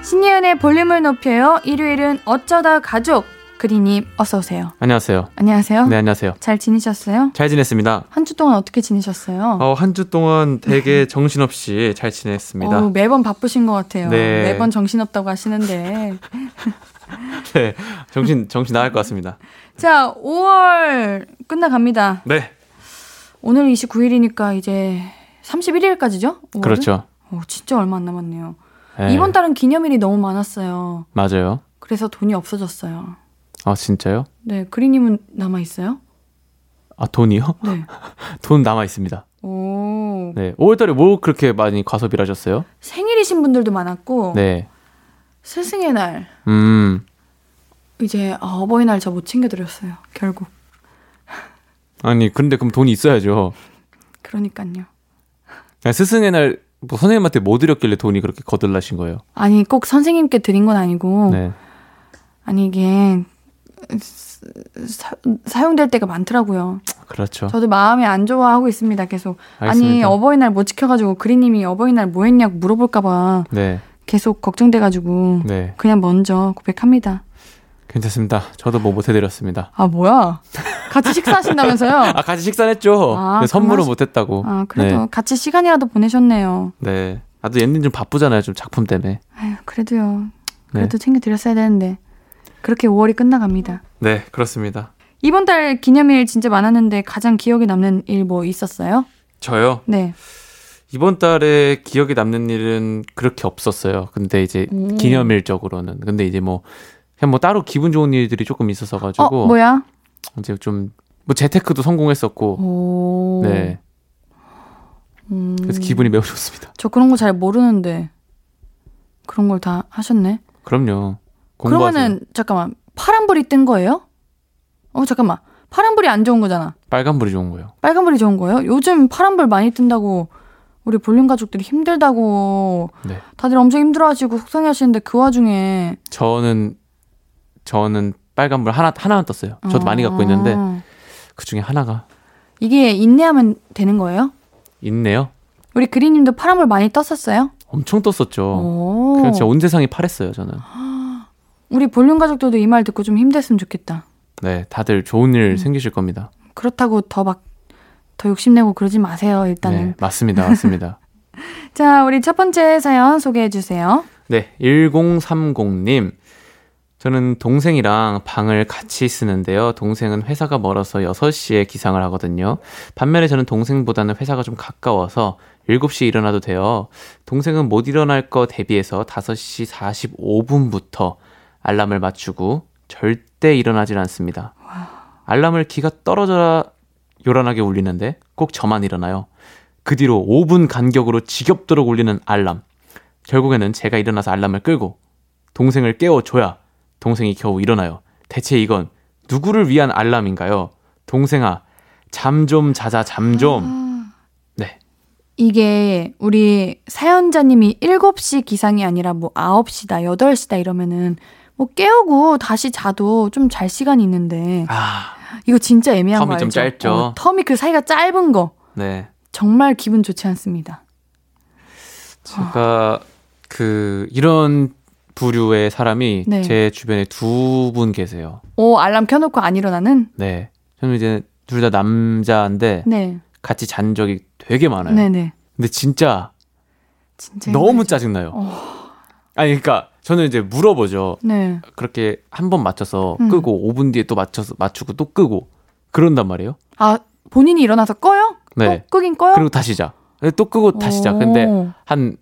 신예은의 볼륨을 높여요. 일요일은 어쩌다 가족. 그리님 어서 오세요. 안녕하세요. 안녕하세요. 네, 안녕하세요. 잘 지내셨어요? 잘 지냈습니다. 한 주 동안 어떻게 지내셨어요? 어, 한 주 동안 되게 정신없이 잘 지냈습니다. 어, 매번 바쁘신 것 같아요. 네. 매번 정신없다고 하시는데. [LAUGHS] 네, 정신, 정신 나갈 것 같습니다. 자, 5월 끝나갑니다. 네. 오늘 29일이니까 이제 31일까지죠? 5월은? 그렇죠. 오, 진짜 얼마 안 남았네요. 네, 이번 달은 기념일이 너무 많았어요. 맞아요. 그래서 돈이 없어졌어요. 아, 진짜요? 네, 그리님은 남아 있어요? 아, 돈이요? 네. [LAUGHS] 돈 남아 있습니다. 오. 네. 5월달에 뭐 그렇게 많이 과소비를 하셨어요? 생일이신 분들도 많았고 네. 스승의 날 음. 이제 아, 어버이날 저 못 챙겨드렸어요. 결국 아니, 근데 그럼 돈이 있어야죠. 그러니까요. 스승의 날, 뭐 선생님한테 뭐 드렸길래 돈이 그렇게 거들나신 거예요? 아니 꼭 선생님께 드린 건 아니고 네. 아니 이게 사, 사용될 때가 많더라고요. 그렇죠. 저도 마음이 안 좋아하고 있습니다. 계속 아니 알겠습니다. 어버이날 못 지켜가지고 그리님이 어버이날 뭐 했냐고 물어볼까봐 네. 계속 걱정돼가지고 네. 그냥 먼저 고백합니다. 괜찮습니다. 저도 뭐 못해드렸습니다. 아 뭐야? 같이 식사하신다면서요? [LAUGHS] 아, 같이 식사했죠. 아, 네, 선물은 못했다고. 아 그래도 같이 시간이라도 보내셨네요. 네. 네. 나도 얘는 좀 바쁘잖아요. 좀 작품 때문에. 아유 그래도요. 네. 그래도 챙겨드렸어야 되는데 그렇게 5월이 끝나갑니다. 네, 그렇습니다. 이번 달 기념일 진짜 많았는데 가장 기억에 남는 일 뭐 있었어요? 저요. 네. 이번 달에 기억에 남는 일은 그렇게 없었어요. 근데 이제 음. 기념일적으로는. 근데 이제 뭐 그냥 뭐 따로 기분 좋은 일들이 조금 있어서 어 가지고 뭐야? 이제 좀 뭐 재테크도 성공했었고. 오. 네. 음. 그래서 기분이 매우 좋습니다. 저 그런 거 잘 모르는데 그런 걸 다 하셨네. 그럼요. 공부하세요. 그러면은 잠깐만 파란불이 뜬 거예요? 어 잠깐만 파란불이 안 좋은 거잖아. 빨간불이 좋은 거예요. 빨간불이 좋은 거예요? 요즘 파란불 많이 뜬다고 우리 볼륨 가족들이 힘들다고 네. 다들 엄청 힘들어하시고 속상해하시는데 그 와중에 저는 저는 빨간불 하나 하나만 떴어요. 저도 많이 갖고 있는데 아, 그 중에 하나가 이게 인내하면 되는 거예요? 있네요. 우리 그리님도 파란불 많이 떴었어요? 엄청 떴었죠. 오. 그냥 진짜 온 세상이 파랬어요, 저는. 우리 볼륨 가족들도 이 말 듣고 좀 힘냈으면 좋겠다. 네, 다들 좋은 음. 일 생기실 겁니다. 그렇다고 더막더 욕심내고 그러지 마세요. 일단은. 네, 맞습니다. 맞습니다. [LAUGHS] 자, 우리 첫 번째 사연 소개해 주세요. 네, 1030님. 저는 동생이랑 방을 같이 쓰는데요. 동생은 회사가 멀어서 6시에 기상을 하거든요. 반면에 저는 동생보다는 회사가 좀 가까워서 7시에 일어나도 돼요. 동생은 못 일어날 거 대비해서 5시 45분부터 알람을 맞추고 절대 일어나질 않습니다. 알람을 기가 떨어져라 요란하게 울리는데 꼭 저만 일어나요. 그 뒤로 5분 간격으로 지겹도록 울리는 알람. 결국에는 제가 일어나서 알람을 끄고 동생을 깨워줘야 동생이 겨우 일어나요. 대체 이건 누구를 위한 알람인가요? 동생아, 잠 좀 자자, 잠 좀. 네. 이게 우리 사연자님이 7시 기상이 아니라 뭐 9시다, 8시다 이러면은 뭐 깨우고 다시 자도 좀 잘 시간이 있는데 아, 이거 진짜 애매한 텀이 거 알죠? 좀 짧죠. 어, 텀이 그 사이가 짧은 거 네. 정말 기분 좋지 않습니다. 제가 그 이런 부류의 사람이 네. 제 주변에 두 분 계세요. 오, 알람 켜놓고 안 일어나는? 네. 저는 이제 둘 다 남자인데 네. 같이 잔 적이 되게 많아요. 네네. 근데 진짜 진짜. 너무 힘들죠. 짜증 나요. 아니, 그러니까 저는 이제 물어보죠. 네. 그렇게 한 번 맞춰서 음. 끄고 5분 뒤에 또 맞춰서 맞추고 또 끄고 그런단 말이에요. 아, 본인이 일어나서 꺼요? 네. 또 끄긴 꺼요? 그리고 다시 자. 또 끄고 다시 자. 근데 오. 한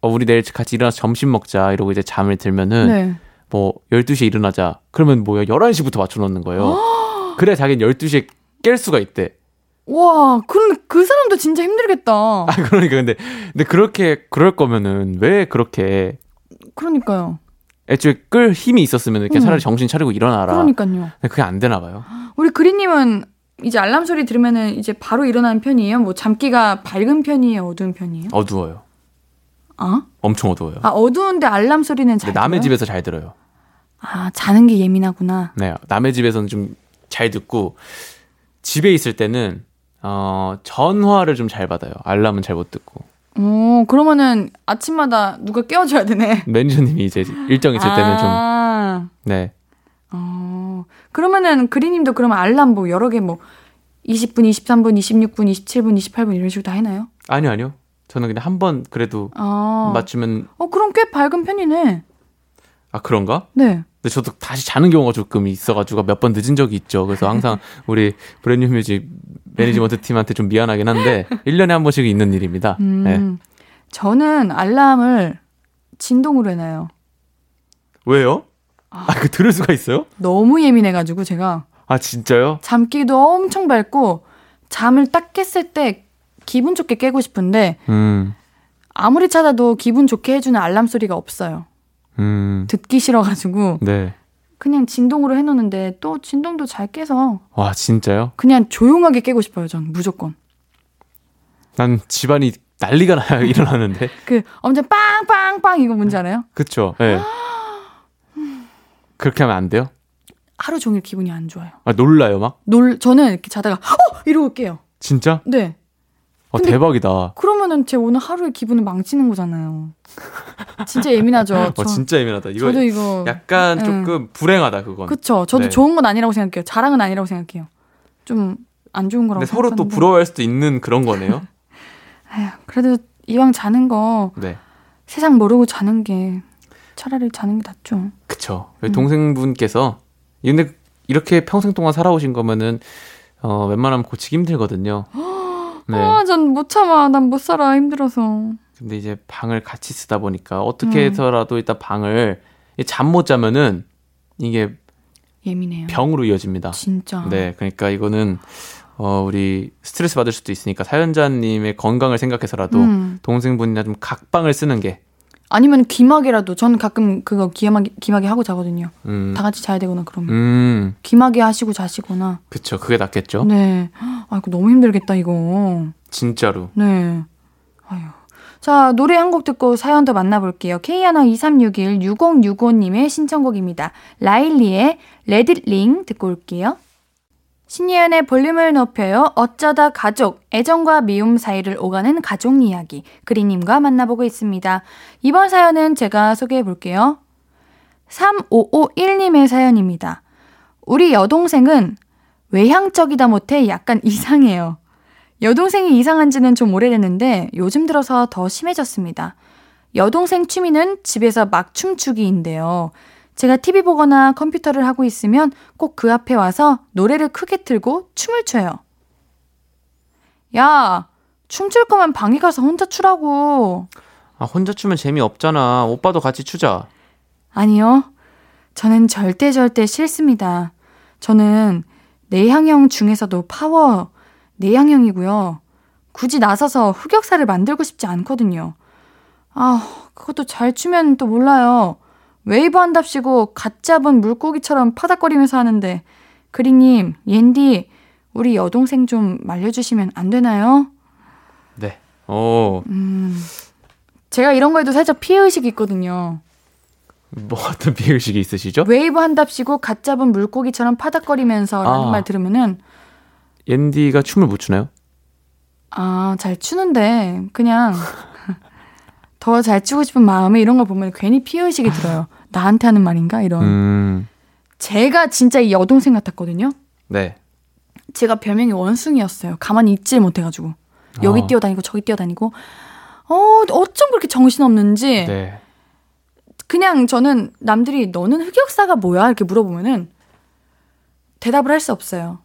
어, 우리 내일 같이 일어나서 점심 먹자 이러고 이제 잠을 들면은 네. 뭐 12시에 일어나자. 그러면 뭐야 11시부터 맞춰 놓는 거예요. [GASPS] 그래야 자기는 12시에 깰 수가 있대. 와, 그럼 그 사람도 진짜 힘들겠다. 아 그러니까 근데 근데 그렇게 그럴 거면은 왜 그렇게 그러니까요. 애초에 끌 힘이 있었으면 이렇게 음. 차라리 정신 차리고 일어나라. 그러니까요. 근데 그게 안 되나 봐요. 우리 그리님은 이제 알람 소리 들으면은 이제 바로 일어나는 편이에요? 뭐 잠기가 밝은 편이에요? 어두운 편이에요? 어두워요. 아? 엄청 어두워요. 아, 어두운데 알람 소리는 잘 남의 들어요? 집에서 잘 들어요. 아, 자는 게 예민하구나. 네, 남의 집에서는 좀 잘 듣고 집에 있을 때는 어 전화를 좀 잘 받아요. 알람은 잘 못 듣고 오, 그러면은 아침마다 누가 깨워줘야 되네. [LAUGHS] 매니저님이 이제 일정 있을 때는 좀 아, 네. 어. 그러면은 그리님도 그러면 알람 뭐 여러 개 뭐 20분, 23분, 26분, 27분, 28분 이런 식으로 다 해나요? 아니요, 아니요. 저는 그냥 한 번 그래도 아. 맞추면 어, 그럼 꽤 밝은 편이네. 아 그런가? 네. 근데 저도 다시 자는 경우가 조금 있어가지고 몇 번 늦은 적이 있죠. 그래서 항상 [LAUGHS] 우리 브랜뉴 뮤직 매니지먼트 팀한테 좀 미안하긴 한데 [LAUGHS] 1년에 한 번씩 있는 일입니다. 음. 네. 저는 알람을 진동으로 해놔요. 왜요? 아, 그 들을 수가 있어요? 너무 예민해가지고 제가 아, 진짜요? 잠기도 엄청 밝고 잠을 딱 깼을 때 기분 좋게 깨고 싶은데 음. 아무리 찾아도 기분 좋게 해주는 알람 소리가 없어요. 음. 듣기 싫어가지고 네. 그냥 진동으로 해놓는데 또 진동도 잘 깨서 와, 진짜요? 그냥 조용하게 깨고 싶어요. 전 무조건. 난 집안이 난리가 나요, [LAUGHS] 일어나는데. 그 엄청 빵빵빵 이거 뭔지 알아요? 그쵸? 예. 네. 그렇게 하면 안 돼요? 하루 종일 기분이 안 좋아요. 아, 놀라요, 막? 놀 저는 이렇게 자다가 어 이러고 깨요. 진짜? 네. 아, 대박이다. 그러면은 제 오늘 하루의 기분을 망치는 거잖아요. 진짜 예민하죠. [LAUGHS] 어, 저, 진짜 예민하다. 이거 저도 이거 약간 네. 조금 불행하다, 그건. 그쵸. 저도 네. 좋은 건 아니라고 생각해요. 자랑은 아니라고 생각해요. 좀 안 좋은 거라고. 근데 서로 또 생각하는데. 부러워할 수도 있는 그런 거네요. [LAUGHS] 아휴, 그래도 이왕 자는 거 네. 세상 모르고 자는 게 차라리 자는 게 낫죠. 그쵸. 음. 동생분께서 근데 이렇게 평생 동안 살아오신 거면은 어, 웬만하면 고치기 힘들거든요. [GASPS] 네. 아, 전 못 참아. 난 못 살아. 힘들어서. 근데 이제 방을 같이 쓰다 보니까 어떻게 음. 해서라도 일단 방을 잠 못 자면은 이게 예민해요. 병으로 이어집니다. 진짜. 네, 그러니까 이거는 어, 우리 스트레스 받을 수도 있으니까 사연자님의 건강을 생각해서라도 음. 동생분이나 좀 각방을 쓰는 게 아니면 귀마개라도. 저는 가끔 그거 귀마개, 귀마개 하고 자거든요. 음, 다 같이 자야 되거나 그러면. 음, 귀마개 하시고 자시거나. 그쵸. 그게 낫겠죠. 네. 아, 이거 너무 힘들겠다, 이거. 진짜로. 네. 아유. 자, 노래 한 곡 듣고 사연 더 만나볼게요. K12361-6065님의 신청곡입니다. 라일리의 레딧링 듣고 올게요. 신예은의 볼륨을 높여요. 어쩌다 가족, 애정과 미움 사이를 오가는 가족 이야기. 그리님과 만나보고 있습니다. 이번 사연은 제가 소개해 볼게요. 3551님의 사연입니다. 우리 여동생은 외향적이다 못해 약간 [LAUGHS] 이상해요. 여동생이 이상한 지는 좀 오래됐는데 요즘 들어서 더 심해졌습니다. 여동생 취미는 집에서 막 춤추기인데요. 제가 TV 보거나 컴퓨터를 하고 있으면 꼭 그 앞에 와서 노래를 크게 틀고 춤을 춰요. 야, 춤출 거면 방에 가서 혼자 추라고. 아, 혼자 추면 재미없잖아. 오빠도 같이 추자. 아니요. 저는 절대 절대 싫습니다. 저는 내향형 중에서도 파워 내향형이고요. 굳이 나서서 흑역사를 만들고 싶지 않거든요. 아, 그것도 잘 추면 또 몰라요. 웨이브 한답시고 갓 잡은 물고기처럼 파닥거리면서 하는데 그리님, 옌디, 우리 여동생 좀 말려주시면 안 되나요? 네. 오, 음, 제가 이런 거에도 살짝 피해 의식이 있거든요. 뭐 어떤 피해의식이 있으시죠? 웨이브 한답시고 갓 잡은 물고기처럼 파닥거리면서 라는 아. 말 들으면은 옌디가 춤을 못 추나요? 아, 잘 추는데 그냥 [LAUGHS] 더 잘 추고 싶은 마음에 이런 걸 보면 괜히 피해의식이 들어요. 나한테 하는 말인가? 이런. 음, 제가 진짜 이 여동생 같았거든요. 네. 제가 별명이 원숭이였어요. 가만히 있질 못해가지고. 여기 어. 뛰어다니고 저기 뛰어다니고. 어, 어쩜 그렇게 정신 없는지. 네. 그냥 저는 남들이 너는 흑역사가 뭐야? 이렇게 물어보면은 대답을 할 수 없어요.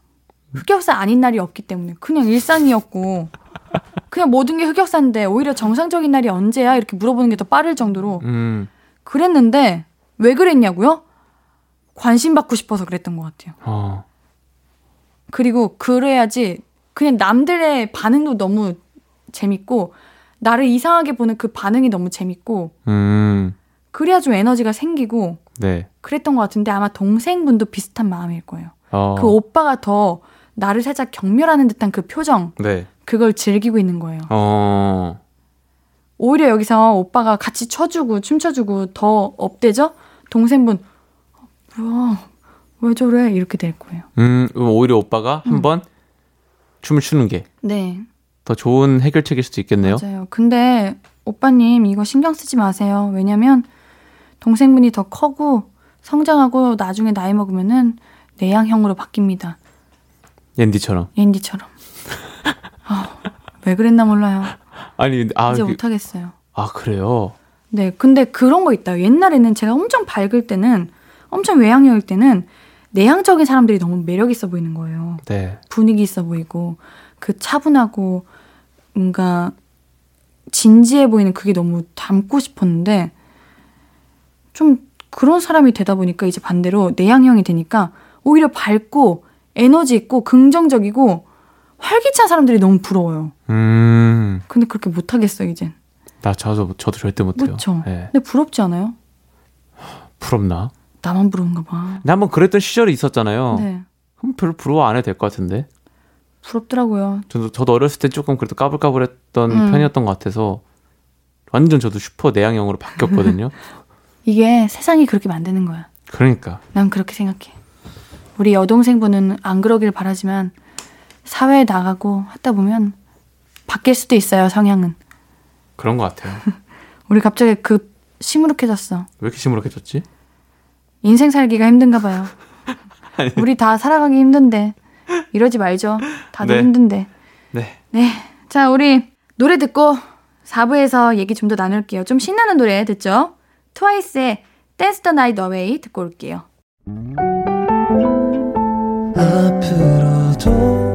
흑역사 아닌 날이 없기 때문에 그냥 일상이었고 그냥 모든 게 흑역사인데 오히려 정상적인 날이 언제야? 이렇게 물어보는 게 더 빠를 정도로 음, 그랬는데 왜 그랬냐고요? 관심 받고 싶어서 그랬던 것 같아요. 어, 그리고 그래야지 그냥 남들의 반응도 너무 재밌고 나를 이상하게 보는 그 반응이 너무 재밌고 음, 그래야 좀 에너지가 생기고 네. 그랬던 것 같은데 아마 동생분도 비슷한 마음일 거예요. 어, 그 오빠가 더 나를 살짝 경멸하는 듯한 그 표정 네. 그걸 즐기고 있는 거예요. 어, 오히려 여기서 오빠가 같이 쳐주고 춤춰주고 더 업되죠? 동생분 어, 뭐야 왜 저래 이렇게 될 거예요. 음, 오히려 오빠가 한번 춤을 추는 게더네 좋은 해결책일 수도 있겠네요. 맞아요. 근데 오빠님 이거 신경 쓰지 마세요. 왜냐면 동생분이 더 커고 성장하고 나중에 나이 먹으면은 내향형으로 바뀝니다. 옌디처럼. 옌디처럼. 아, 왜 그랬나 몰라요. 아니, 아, 이제 그- 못하겠어요. 아 그래요. 네, 근데 그런 거 있다. 옛날에는 제가 엄청 밝을 때는, 엄청 외향형일 때는 내향적인 사람들이 너무 매력 있어 보이는 거예요. 네. 분위기 있어 보이고, 그 차분하고, 뭔가 진지해 보이는 그게 너무 닮고 싶었는데, 좀 그런 사람이 되다 보니까 이제 반대로 내향형이 되니까 오히려 밝고, 에너지 있고, 긍정적이고, 활기찬 사람들이 너무 부러워요. 음, 근데 그렇게 못 하겠어, 이젠. 나 저도 저도 절대 못 해요. 그렇죠. 네. 근데 부럽지 않아요? 부럽나? 나만 부러운가 봐. 근데 한번 그랬던 시절이 있었잖아요. 네. 그럼 별로 부러워 안 해도 될 것 같은데. 부럽더라고요. 저도 저도 어렸을 때 조금 그래도 까불까불했던 음. 편이었던 것 같아서 완전 저도 슈퍼 내향형으로 바뀌었거든요. [LAUGHS] 이게 세상이 그렇게 만드는 거야. 그러니까 난 그렇게 생각해. 우리 여동생분은 안 그러길 바라지만 사회에 나가고 하다 보면 바뀔 수도 있어요, 성향은. 그런 것 같아요. [LAUGHS] 우리 갑자기 급 시무룩해졌어. 왜 이렇게 시무룩해졌지? 인생 살기가 힘든가 봐요. [LAUGHS] 아니. 우리 다 살아가기 힘든데 이러지 말죠. 다들 네. 힘든데. 네. 네. 자, 우리 노래 듣고 4부에서 얘기 좀 더 나눌게요. 좀 신나는 노래 듣죠? 트와이스의 Dance the Night Away 듣고 올게요. 앞으로도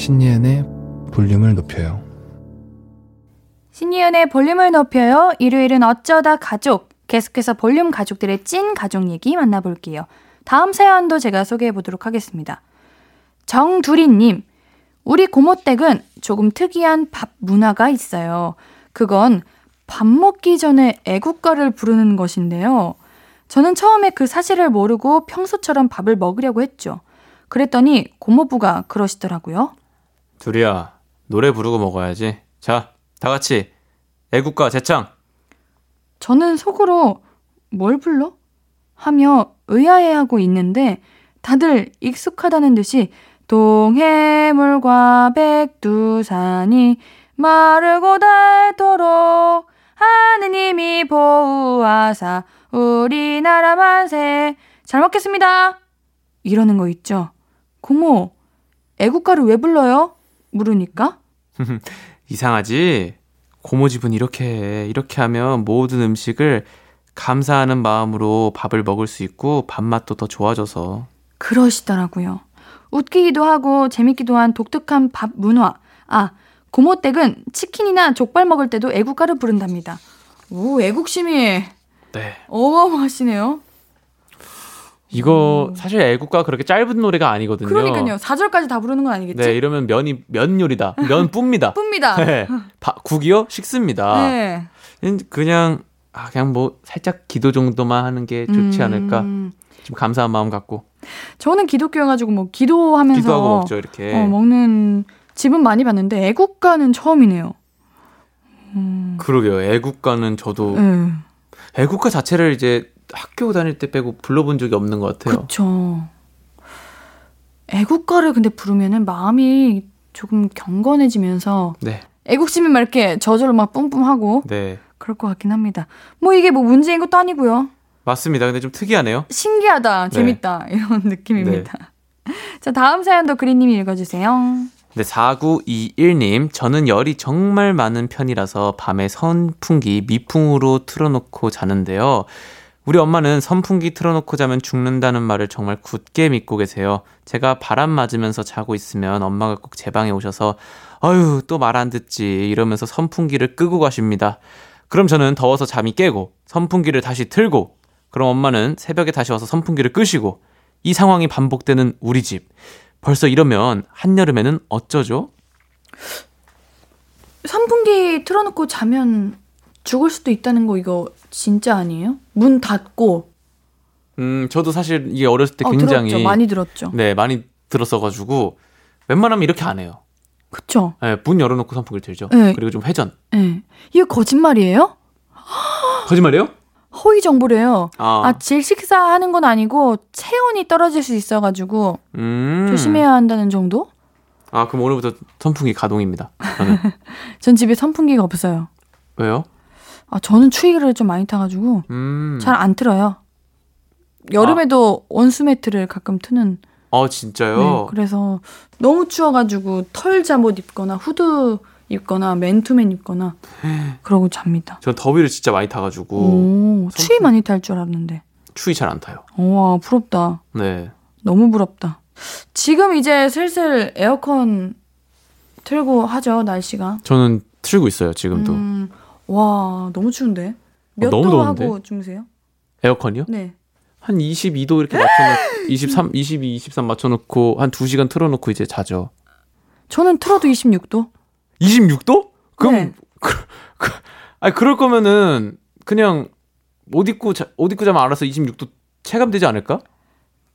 신예은의 볼륨을 높여요 신이은의 볼륨을 높여요. 일요일은 어쩌다 가족. 계속해서 볼륨 가족들의 찐 가족 얘기 만나볼게요. 다음 사연도 제가 소개해 보도록 하겠습니다. 정두리님, 우리 고모댁은 조금 특이한 밥 문화가 있어요. 그건 밥 먹기 전에 애국가를 부르는 것인데요. 저는 처음에 그 사실을 모르고 평소처럼 밥을 먹으려고 했죠. 그랬더니 고모부가 그러시더라고요. 둘이야 노래 부르고 먹어야지. 자, 다 같이 애국가 재창. 저는 속으로 뭘 불러? 하며 의아해하고 있는데 다들 익숙하다는 듯이 동해물과 백두산이 마르고 닳도록 하느님이 보호하사 우리나라 만세 잘 먹겠습니다 이러는 거 있죠 고모 애국가를 왜 불러요? 물으니까 [LAUGHS] 이상하지? 고모 집은 이렇게 해. 이렇게 하면 모든 음식을 감사하는 마음으로 밥을 먹을 수 있고 밥맛도 더 좋아져서. 그러시더라고요. 웃기기도 하고 재밌기도 한 독특한 밥 문화. 아, 고모 댁은 치킨이나 족발 먹을 때도 애국가를 부른답니다. 오, 애국심이 네. 어마어마하시네요. 이거 사실 애국가 그렇게 짧은 노래가 아니거든요. 그러니까요. 4절까지 다 부르는 건 아니겠지? 네, 이러면 면이 면 요리다. 면 [LAUGHS] 뿜니다. 쁩니다. 네. 바- 국이요? 식습니다. 네. 그냥 아, 그냥 뭐 살짝 기도 정도만 하는 게 좋지 않을까? 음, 좀 감사한 마음 갖고 저는 기독교여 가지고 뭐 기도하면서 기도하고 먹죠 이렇게. 어, 먹는 집은 많이 봤는데 애국가는 처음이네요. 그러게요. 애국가는 저도 네. 애국가 자체를 이제 학교 다닐 때 빼고 불러본 적이 없는 것 같아요. 그쵸. 애국가를 근데 부르면은 마음이 조금 경건해지면서 네, 애국심이 막 이렇게 저절로 막 뿜뿜하고 네 그럴 것 같긴 합니다. 뭐 이게 뭐 문제인 것도 아니고요. 맞습니다. 근데 좀 특이하네요. 신기하다, 네. 재밌다 [LAUGHS] 이런 느낌입니다. 자 다음 사연도 그린님이 읽어주세요. 네, 4921님, 저는 열이 정말 많은 편이라서 밤에 선풍기 미풍으로 틀어놓고 자는데요. 우리 엄마는 선풍기 틀어놓고 자면 죽는다는 말을 정말 굳게 믿고 계세요. 제가 바람 맞으면서 자고 있으면 엄마가 꼭 제 방에 오셔서, 아유, 또 말 안 듣지. 이러면서 선풍기를 끄고 가십니다. 그럼 저는 더워서 잠이 깨고, 선풍기를 다시 틀고, 그럼 엄마는 새벽에 다시 와서 선풍기를 끄시고, 이 상황이 반복되는 우리 집. 벌써 이러면 한여름에는 어쩌죠? 선풍기 틀어놓고 자면 죽을 수도 있다는 거 이거 진짜 아니에요? 문 닫고 음, 저도 사실 이게 어렸을 때 어, 굉장히 들었죠. 많이 들었죠. 네, 많이 들었어가지고 웬만하면 이렇게 안 해요. 그쵸? 네, 문 열어놓고 선풍기를 들죠. 네. 그리고 좀 회전. 예. 이거 거짓말이에요? 거짓말이에요? 허위 정보래요. 아, 아, 질식사하는 건 아니고 체온이 떨어질 수 있어가지고 음. 조심해야 한다는 정도? 아, 그럼 오늘부터 선풍기 가동입니다. 저는. [LAUGHS] 전 집에 선풍기가 없어요. 왜요? 아, 저는 추위를 좀 많이 타가지고 음. 잘안 틀어요. 여름에도 원수 매트를 가끔 트는. 어, 네, 진짜요? 그래서 너무 추워가지고 털 잠옷 입거나 후드 입거나 맨투맨 입거나 그러고 잡니다. 전 더위를 진짜 많이 타가지고 오, 추위 많이 탈 줄 알았는데. 추위 잘 안 타요. 와, 부럽다. 네. 너무 부럽다. 지금 이제 슬슬 에어컨 틀고 하죠, 날씨가. 저는 틀고 있어요 지금도 음, 와, 너무 추운데. 몇 어, 너무 도? 하고 주무세요? 에어컨이요? 네. 한 22도 이렇게 맞춰놓고 23, 22, 23 맞춰놓고 한 2시간 틀어놓고 이제 자죠. 저는 틀어도 26도. 26도? 그럼 네. 그, 그, 아니 그럴 거면은 그냥 옷 입고 자, 옷 입고 자면 알아서 26도 체감되지 않을까?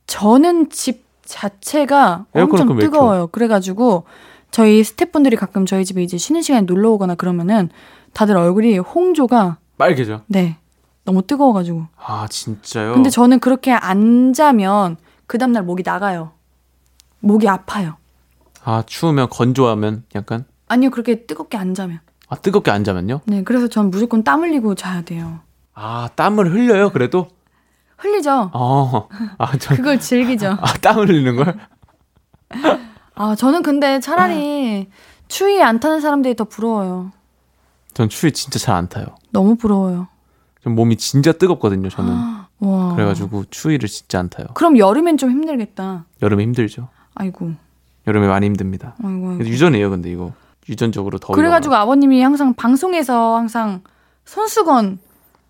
저는 집 자체가 엄청 뜨거워요. 그래가지고 저희 스태프분들이 가끔 저희 집에 이제 쉬는 시간에 놀러 오거나 그러면은 다들 얼굴이 홍조가 빨개져. 네 너무 뜨거워가지고. 아 진짜요? 근데 저는 그렇게 안 자면 그 다음날 목이 나가요. 목이 아파요. 아 추우면 건조하면 약간 아니요 그렇게 뜨겁게 안 자면. 아 뜨겁게 안 자면요? 네 그래서 전 무조건 땀 흘리고 자야 돼요. 아 땀을 흘려요 그래도? 흘리죠. 어. 아 전 그걸 즐기죠. 아, 땀을 흘리는 걸? 아 저는 근데 차라리 추위에 안 타는 사람들이 더 부러워요. 전 추위 진짜 잘 안 타요. 너무 부러워요. 전 몸이 진짜 뜨겁거든요 저는. [GASPS] 와. 그래가지고 추위를 진짜 안 타요. 그럼 여름엔 좀 힘들겠다. 여름에 힘들죠. 아이고. 여름에 많이 힘듭니다. 아이고. 아이고. 유전이에요 근데 이거 유전적으로 더위가 그래가지고 아버님이 항상 방송에서 항상 손수건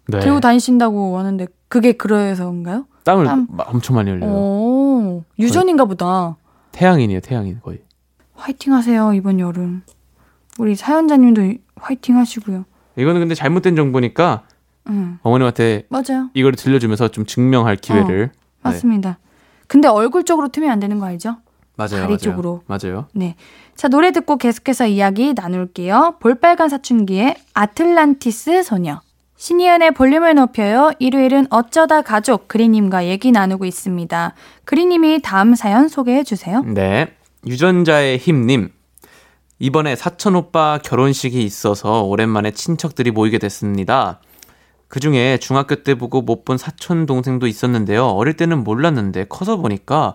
네. 들고 다니신다고 하는데 그게 그래서인가요? 땀을 땀. 마- 엄청 많이 흘려요. 오 유전인가 보다. 태양인이에요 태양인 거의. 화이팅 하세요 이번 여름. 우리 사연자님도 화이팅 하시고요. 이거는 근데 잘못된 정보니까 응 어머님한테 맞아요 이걸 들려주면서 좀 증명할 기회를. 네. 맞습니다. 근데 얼굴 쪽으로 트면 안 되는 거 알죠? 맞아요. 다리 맞아요. 쪽으로. 맞아요. 네. 자, 노래 듣고 계속해서 이야기 나눌게요. 볼빨간 사춘기의 아틀란티스 소녀. 신이은의 볼륨을 높여요. 일요일은 어쩌다 가족 그리님과 얘기 나누고 있습니다. 그리님이 다음 사연 소개해 주세요. 네. 유전자의 힘님. 이번에 사촌 오빠 결혼식이 있어서 오랜만에 친척들이 모이게 됐습니다. 그 중에 중학교 때 보고 못 본 사촌 동생도 있었는데요. 어릴 때는 몰랐는데 커서 보니까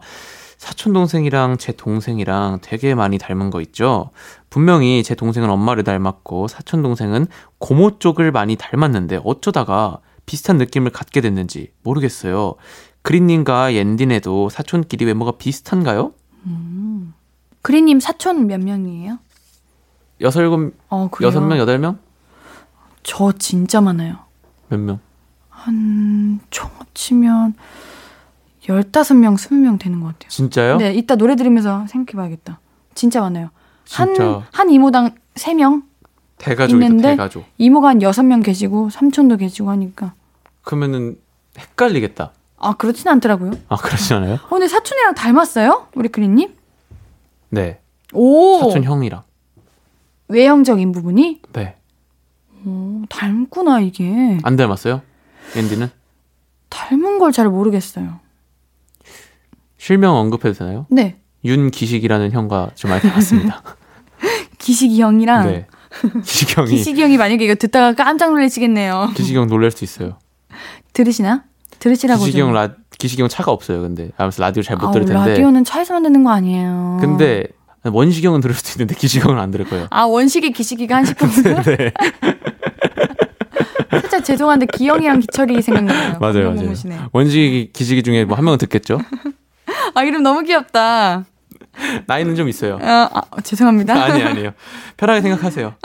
사촌 동생이랑 제 동생이랑 되게 많이 닮은 거 있죠. 분명히 제 동생은 엄마를 닮았고 사촌 동생은 고모 쪽을 많이 닮았는데 어쩌다가 비슷한 느낌을 갖게 됐는지 모르겠어요. 그린님과 옌딘에도 사촌끼리 외모가 비슷한가요? 그리님 사촌 몇 명이에요? 여섯 일곱 어, 그래요? 여섯 명 여덟 명? 저 진짜 많아요. 몇 명? 한, 총 합치면 15명, 20명 되는 것 같아요. 진짜요? 네, 이따 노래 들으면서 생각해 봐야겠다. 진짜 많아요. 한, 진짜 한 이모당 3명? 대가족이다 있는데? 대가족. 이모가 한 6명 계시고, 삼촌도 계시고 하니까. 그러면은 헷갈리겠다. 아, 그렇진 않더라고요. 아 그렇지 않아요? 어, 근데 사촌이랑 닮았어요? 우리 그린님? 네. 오! 사촌 형이랑. 외형적인 부분이? 네. 오, 닮구나, 이게. 안 닮았어요? 앤디는? 닮은 걸 잘 모르겠어요. 실명 언급해도 되나요? 네. 윤기식이라는 형과 좀 많이 닮았습니다. [LAUGHS] 기식이 형이랑. 네. 기식 형이 기식이 형이 만약에 이거 듣다가 깜짝 놀라시겠네요. 기식 형 놀랄 수 있어요. 들으시나? 들으시라고. 기식 좀. 형 라, 기식 형 차가 없어요. 근데 아무래서 라디오 잘 못 들을 텐데. 라디오는 차에서 만드는 거 아니에요. 근데 원식 형은 들을 수도 있는데 기식 형은 안 들을 거예요. 아 원식이 기식이가 한 10분 [LAUGHS] 네. 살짝 죄송한데 기영이랑 기철이 생각나요. 맞아요, 맞아요. 원식이 기식이 중에 뭐 한 명은 듣겠죠? [LAUGHS] 아 이름 너무 귀엽다. 나이는 좀 있어요. 아, 아, 죄송합니다. 아니 아니에요. 편하게 생각하세요. [LAUGHS]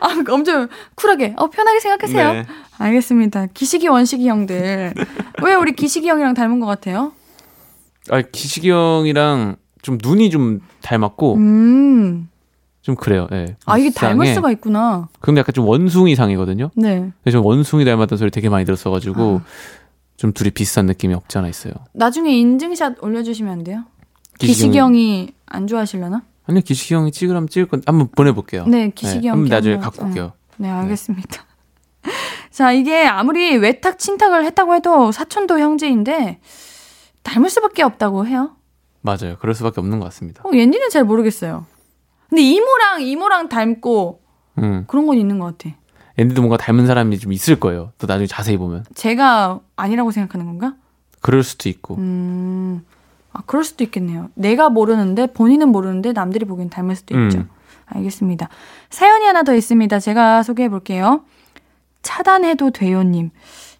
아, 엄청 쿨하게. 어 편하게 생각하세요. 네. 알겠습니다. 기식이 원식이 형들. 왜 우리 기식이 형이랑 닮은 것 같아요? 아, 기식이 형이랑 좀 눈이 좀 닮았고 음. 좀 그래요. 예. 아 이게 닮을. 수가 있구나. 근데 약간 좀 원숭이상이거든요. 네. 근데 좀 원숭이 닮았다는 소리 되게 많이 들었어가지고 아. 좀 둘이 비슷한 느낌이 없지 않아 있어요. 나중에 인증샷 올려주시면 안 돼요? 형이- 형이 안 좋아하실려나? 아니요 형이 찍으라면 찍을 건 한번 보내볼게요. 네, 형. 한번 나중에 갖고 올게요. 네, 알겠습니다. [LAUGHS] 자, 이게 아무리 외탁 친탁을 했다고 해도 사촌도 형제인데 닮을 수밖에 없다고 해요. 맞아요. 그럴 수밖에 없는 것 같습니다. 어, 옌디는 잘 모르겠어요. 근데 이모랑 이모랑 닮고 음, 그런 건 있는 것 같아. 앤디도 뭔가 닮은 사람이 좀 있을 거예요. 또 나중에 자세히 보면 제가 아니라고 생각하는 건가? 그럴 수도 있고. 음, 아, 그럴 수도 있겠네요. 내가 모르는데 본인은 모르는데 남들이 보기엔 닮을 수도 있죠. 음. 알겠습니다. 사연이 하나 더 있습니다. 제가 소개해 볼게요. 차단해도 돼요님.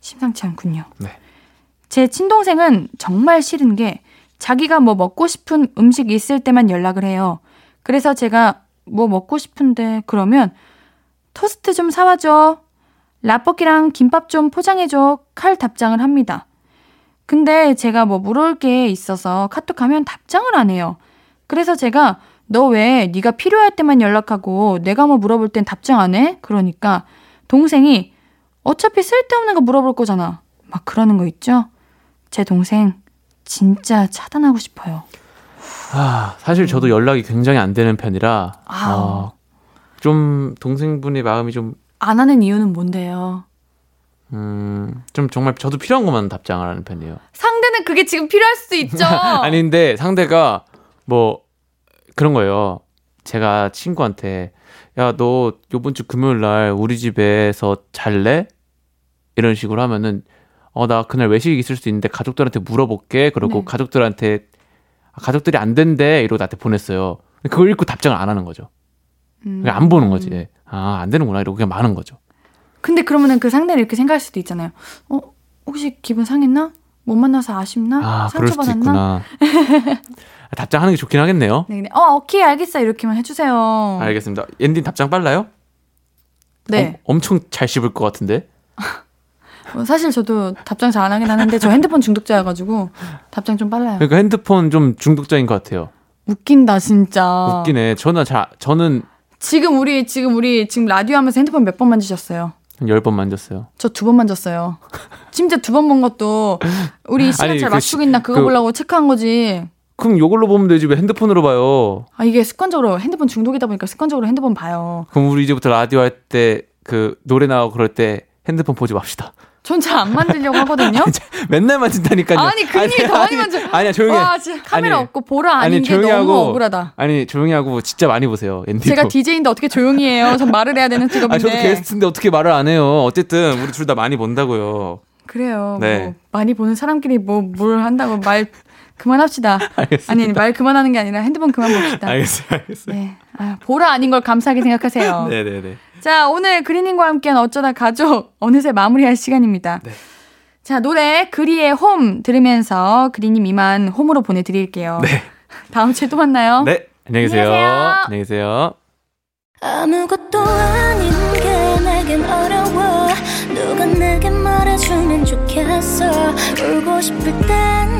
심상치 않군요. 네. 제 친동생은 정말 싫은 게 자기가 뭐 먹고 싶은 음식 있을 때만 연락을 해요. 그래서 제가 뭐 먹고 싶은데 그러면 토스트 좀 사와줘. 라볶이랑 김밥 좀 포장해줘. 칼 답장을 합니다. 근데 제가 뭐 물어볼 게 있어서 카톡하면 답장을 안 해요. 그래서 제가 너 왜 네가 필요할 때만 연락하고 내가 뭐 물어볼 땐 답장 안 해? 그러니까 동생이 어차피 쓸데없는 거 물어볼 거잖아. 막 그러는 거 있죠? 제 동생 진짜 차단하고 싶어요. 아, 사실 저도 연락이 굉장히 안 되는 편이라. 어, 좀 동생분의 마음이 좀 안 하는 이유는 뭔데요? 음, 좀 정말 저도 필요한 것만 답장을 하는 편이에요. 상대는 그게 지금 필요할 수도 있죠. [LAUGHS] 아니 근데 상대가 뭐 그런 거예요. 제가 친구한테 야 너 요번 주 금요일 날 우리 집에서 잘래? 이런 식으로 하면은 어 나 그날 외식 있을 수 있는데 가족들한테 물어볼게. 그러고 네. 가족들한테 아, 가족들이 안 된대 이러고 나한테 보냈어요. 그걸 읽고 답장을 안 하는 거죠. 음. 안 보는 거지. 아안 되는구나 이러고 그냥 마는 거죠. 근데 그러면은 그 상대는 이렇게 생각할 수도 있잖아요. 어, 혹시 기분 상했나? 못 만나서 아쉽나? 아 상처받았나? [LAUGHS] 답장하는 게 좋긴 하겠네요. 네, 네. 어, 오케이, 알겠어. 이렇게만 해주세요. 알겠습니다. 엔딘 답장 빨라요? 네. 엄, 엄청 잘 씹을 것 같은데. [LAUGHS] 어, 사실 저도 답장 잘 안 하긴 하는데 저 핸드폰 중독자여가지고 답장 좀 빨라요. 그러니까 핸드폰 좀 중독자인 것 같아요. 웃긴다 진짜. 웃기네. 저는 잘 저는 지금 우리 지금 우리 지금 라디오 하면서 핸드폰 몇 번 만지셨어요? 한열번 만졌어요. 저 두 번 만졌어요. 심지어 두 번 본 것도 우리 시간 잘 그 맞추고 시- 있나 그거 그- 보려고 체크한 거지. 그럼 요걸로 보면 되지 왜 핸드폰으로 봐요? 아 이게 습관적으로 핸드폰 중독이다 보니까 습관적으로 핸드폰 봐요. 그럼 우리 이제부터 라디오 할 때 그 노래 나오고 그럴 때 핸드폰 보지 맙시다. 전 잘 안 만지려고 하거든요. [LAUGHS] 맨날 만진다니까요. 아니 괜히 더 많이 만져. 아니야 조용히. 해. 와 진짜 카메라 아니, 없고 보라 아닌 아니 게 조용히 너무 하고 억울하다. 아니 조용히 하고 진짜 많이 보세요. 엔디도. 제가 DJ인데 어떻게 조용히 해요? 전 말을 해야 되는 직업인데. 아 저도 게스트인데 어떻게 말을 안 해요. 어쨌든 우리 둘 다 많이 본다고요. 그래요. 네. 뭐 많이 보는 사람끼리 뭐 뭘 한다고 말 그만합시다. [LAUGHS] 알겠습니다. 아니 아니, 말 그만하는 게 아니라 핸드폰 그만 봅시다. 알겠어요. 알겠어요. 네. 아, 보라 아닌 걸 감사하게 생각하세요. [LAUGHS] 네네네. 자, 오늘 그리님과 함께한 어쩌다 가족 어느새 마무리할 시간입니다. 네. 자, 노래 그리의 홈 들으면서 그리님 이만 홈으로 보내드릴게요. 네. [LAUGHS] 다음 주에 또 만나요. 네. 안녕히 계세요. 안녕히 계세요. 안녕히 계세요. 아무것도 아닌 게 내겐 어려워 누가 내게 말해주면 좋겠어 울고 싶을 땐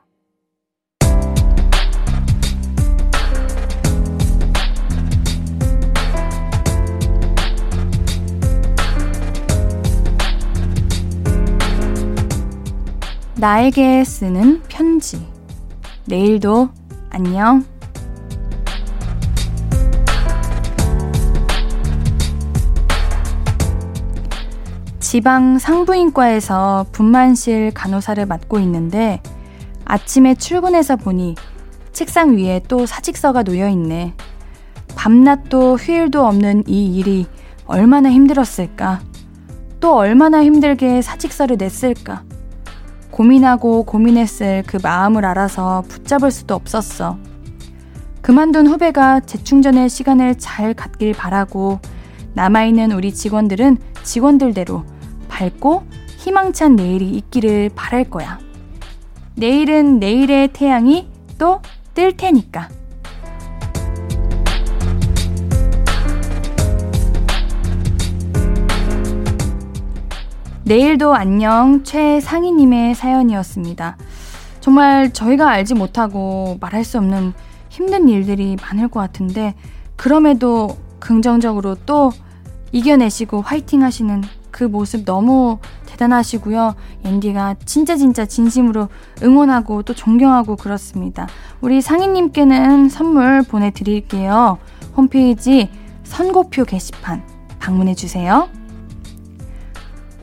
나에게 쓰는 편지. 내일도 안녕. 지방 산부인과에서 분만실 간호사를 맡고 있는데 아침에 출근해서 보니 책상 위에 또 사직서가 놓여 있네. 밤낮도 휴일도 없는 이 일이 얼마나 힘들었을까? 또 얼마나 힘들게 사직서를 냈을까? 고민하고 고민했을 그 마음을 알아서 붙잡을 수도 없었어. 그만둔 후배가 재충전의 시간을 잘 갖길 바라고 남아있는 우리 직원들은 직원들대로 밝고 희망찬 내일이 있기를 바랄 거야. 내일은 내일의 태양이 또 뜰 테니까. 내일도 안녕 최상희님의 사연이었습니다. 정말 저희가 알지 못하고 말할 수 없는 힘든 일들이 많을 것 같은데 그럼에도 긍정적으로 또 이겨내시고 화이팅 하시는 그 모습 너무 대단하시고요. 앤디가 진짜 진짜 진심으로 응원하고 또 존경하고 그렇습니다. 우리 상희님께는 선물 보내드릴게요. 홈페이지 선고표 게시판 방문해 주세요.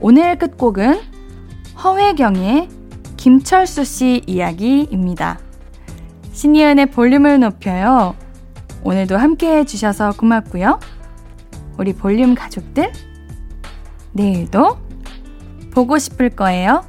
오늘 끝곡은 허회경의 김철수 씨 이야기입니다. 신이은의 볼륨을 높여요. 오늘도 함께 해주셔서 고맙고요. 우리 볼륨 가족들, 내일도 보고 싶을 거예요.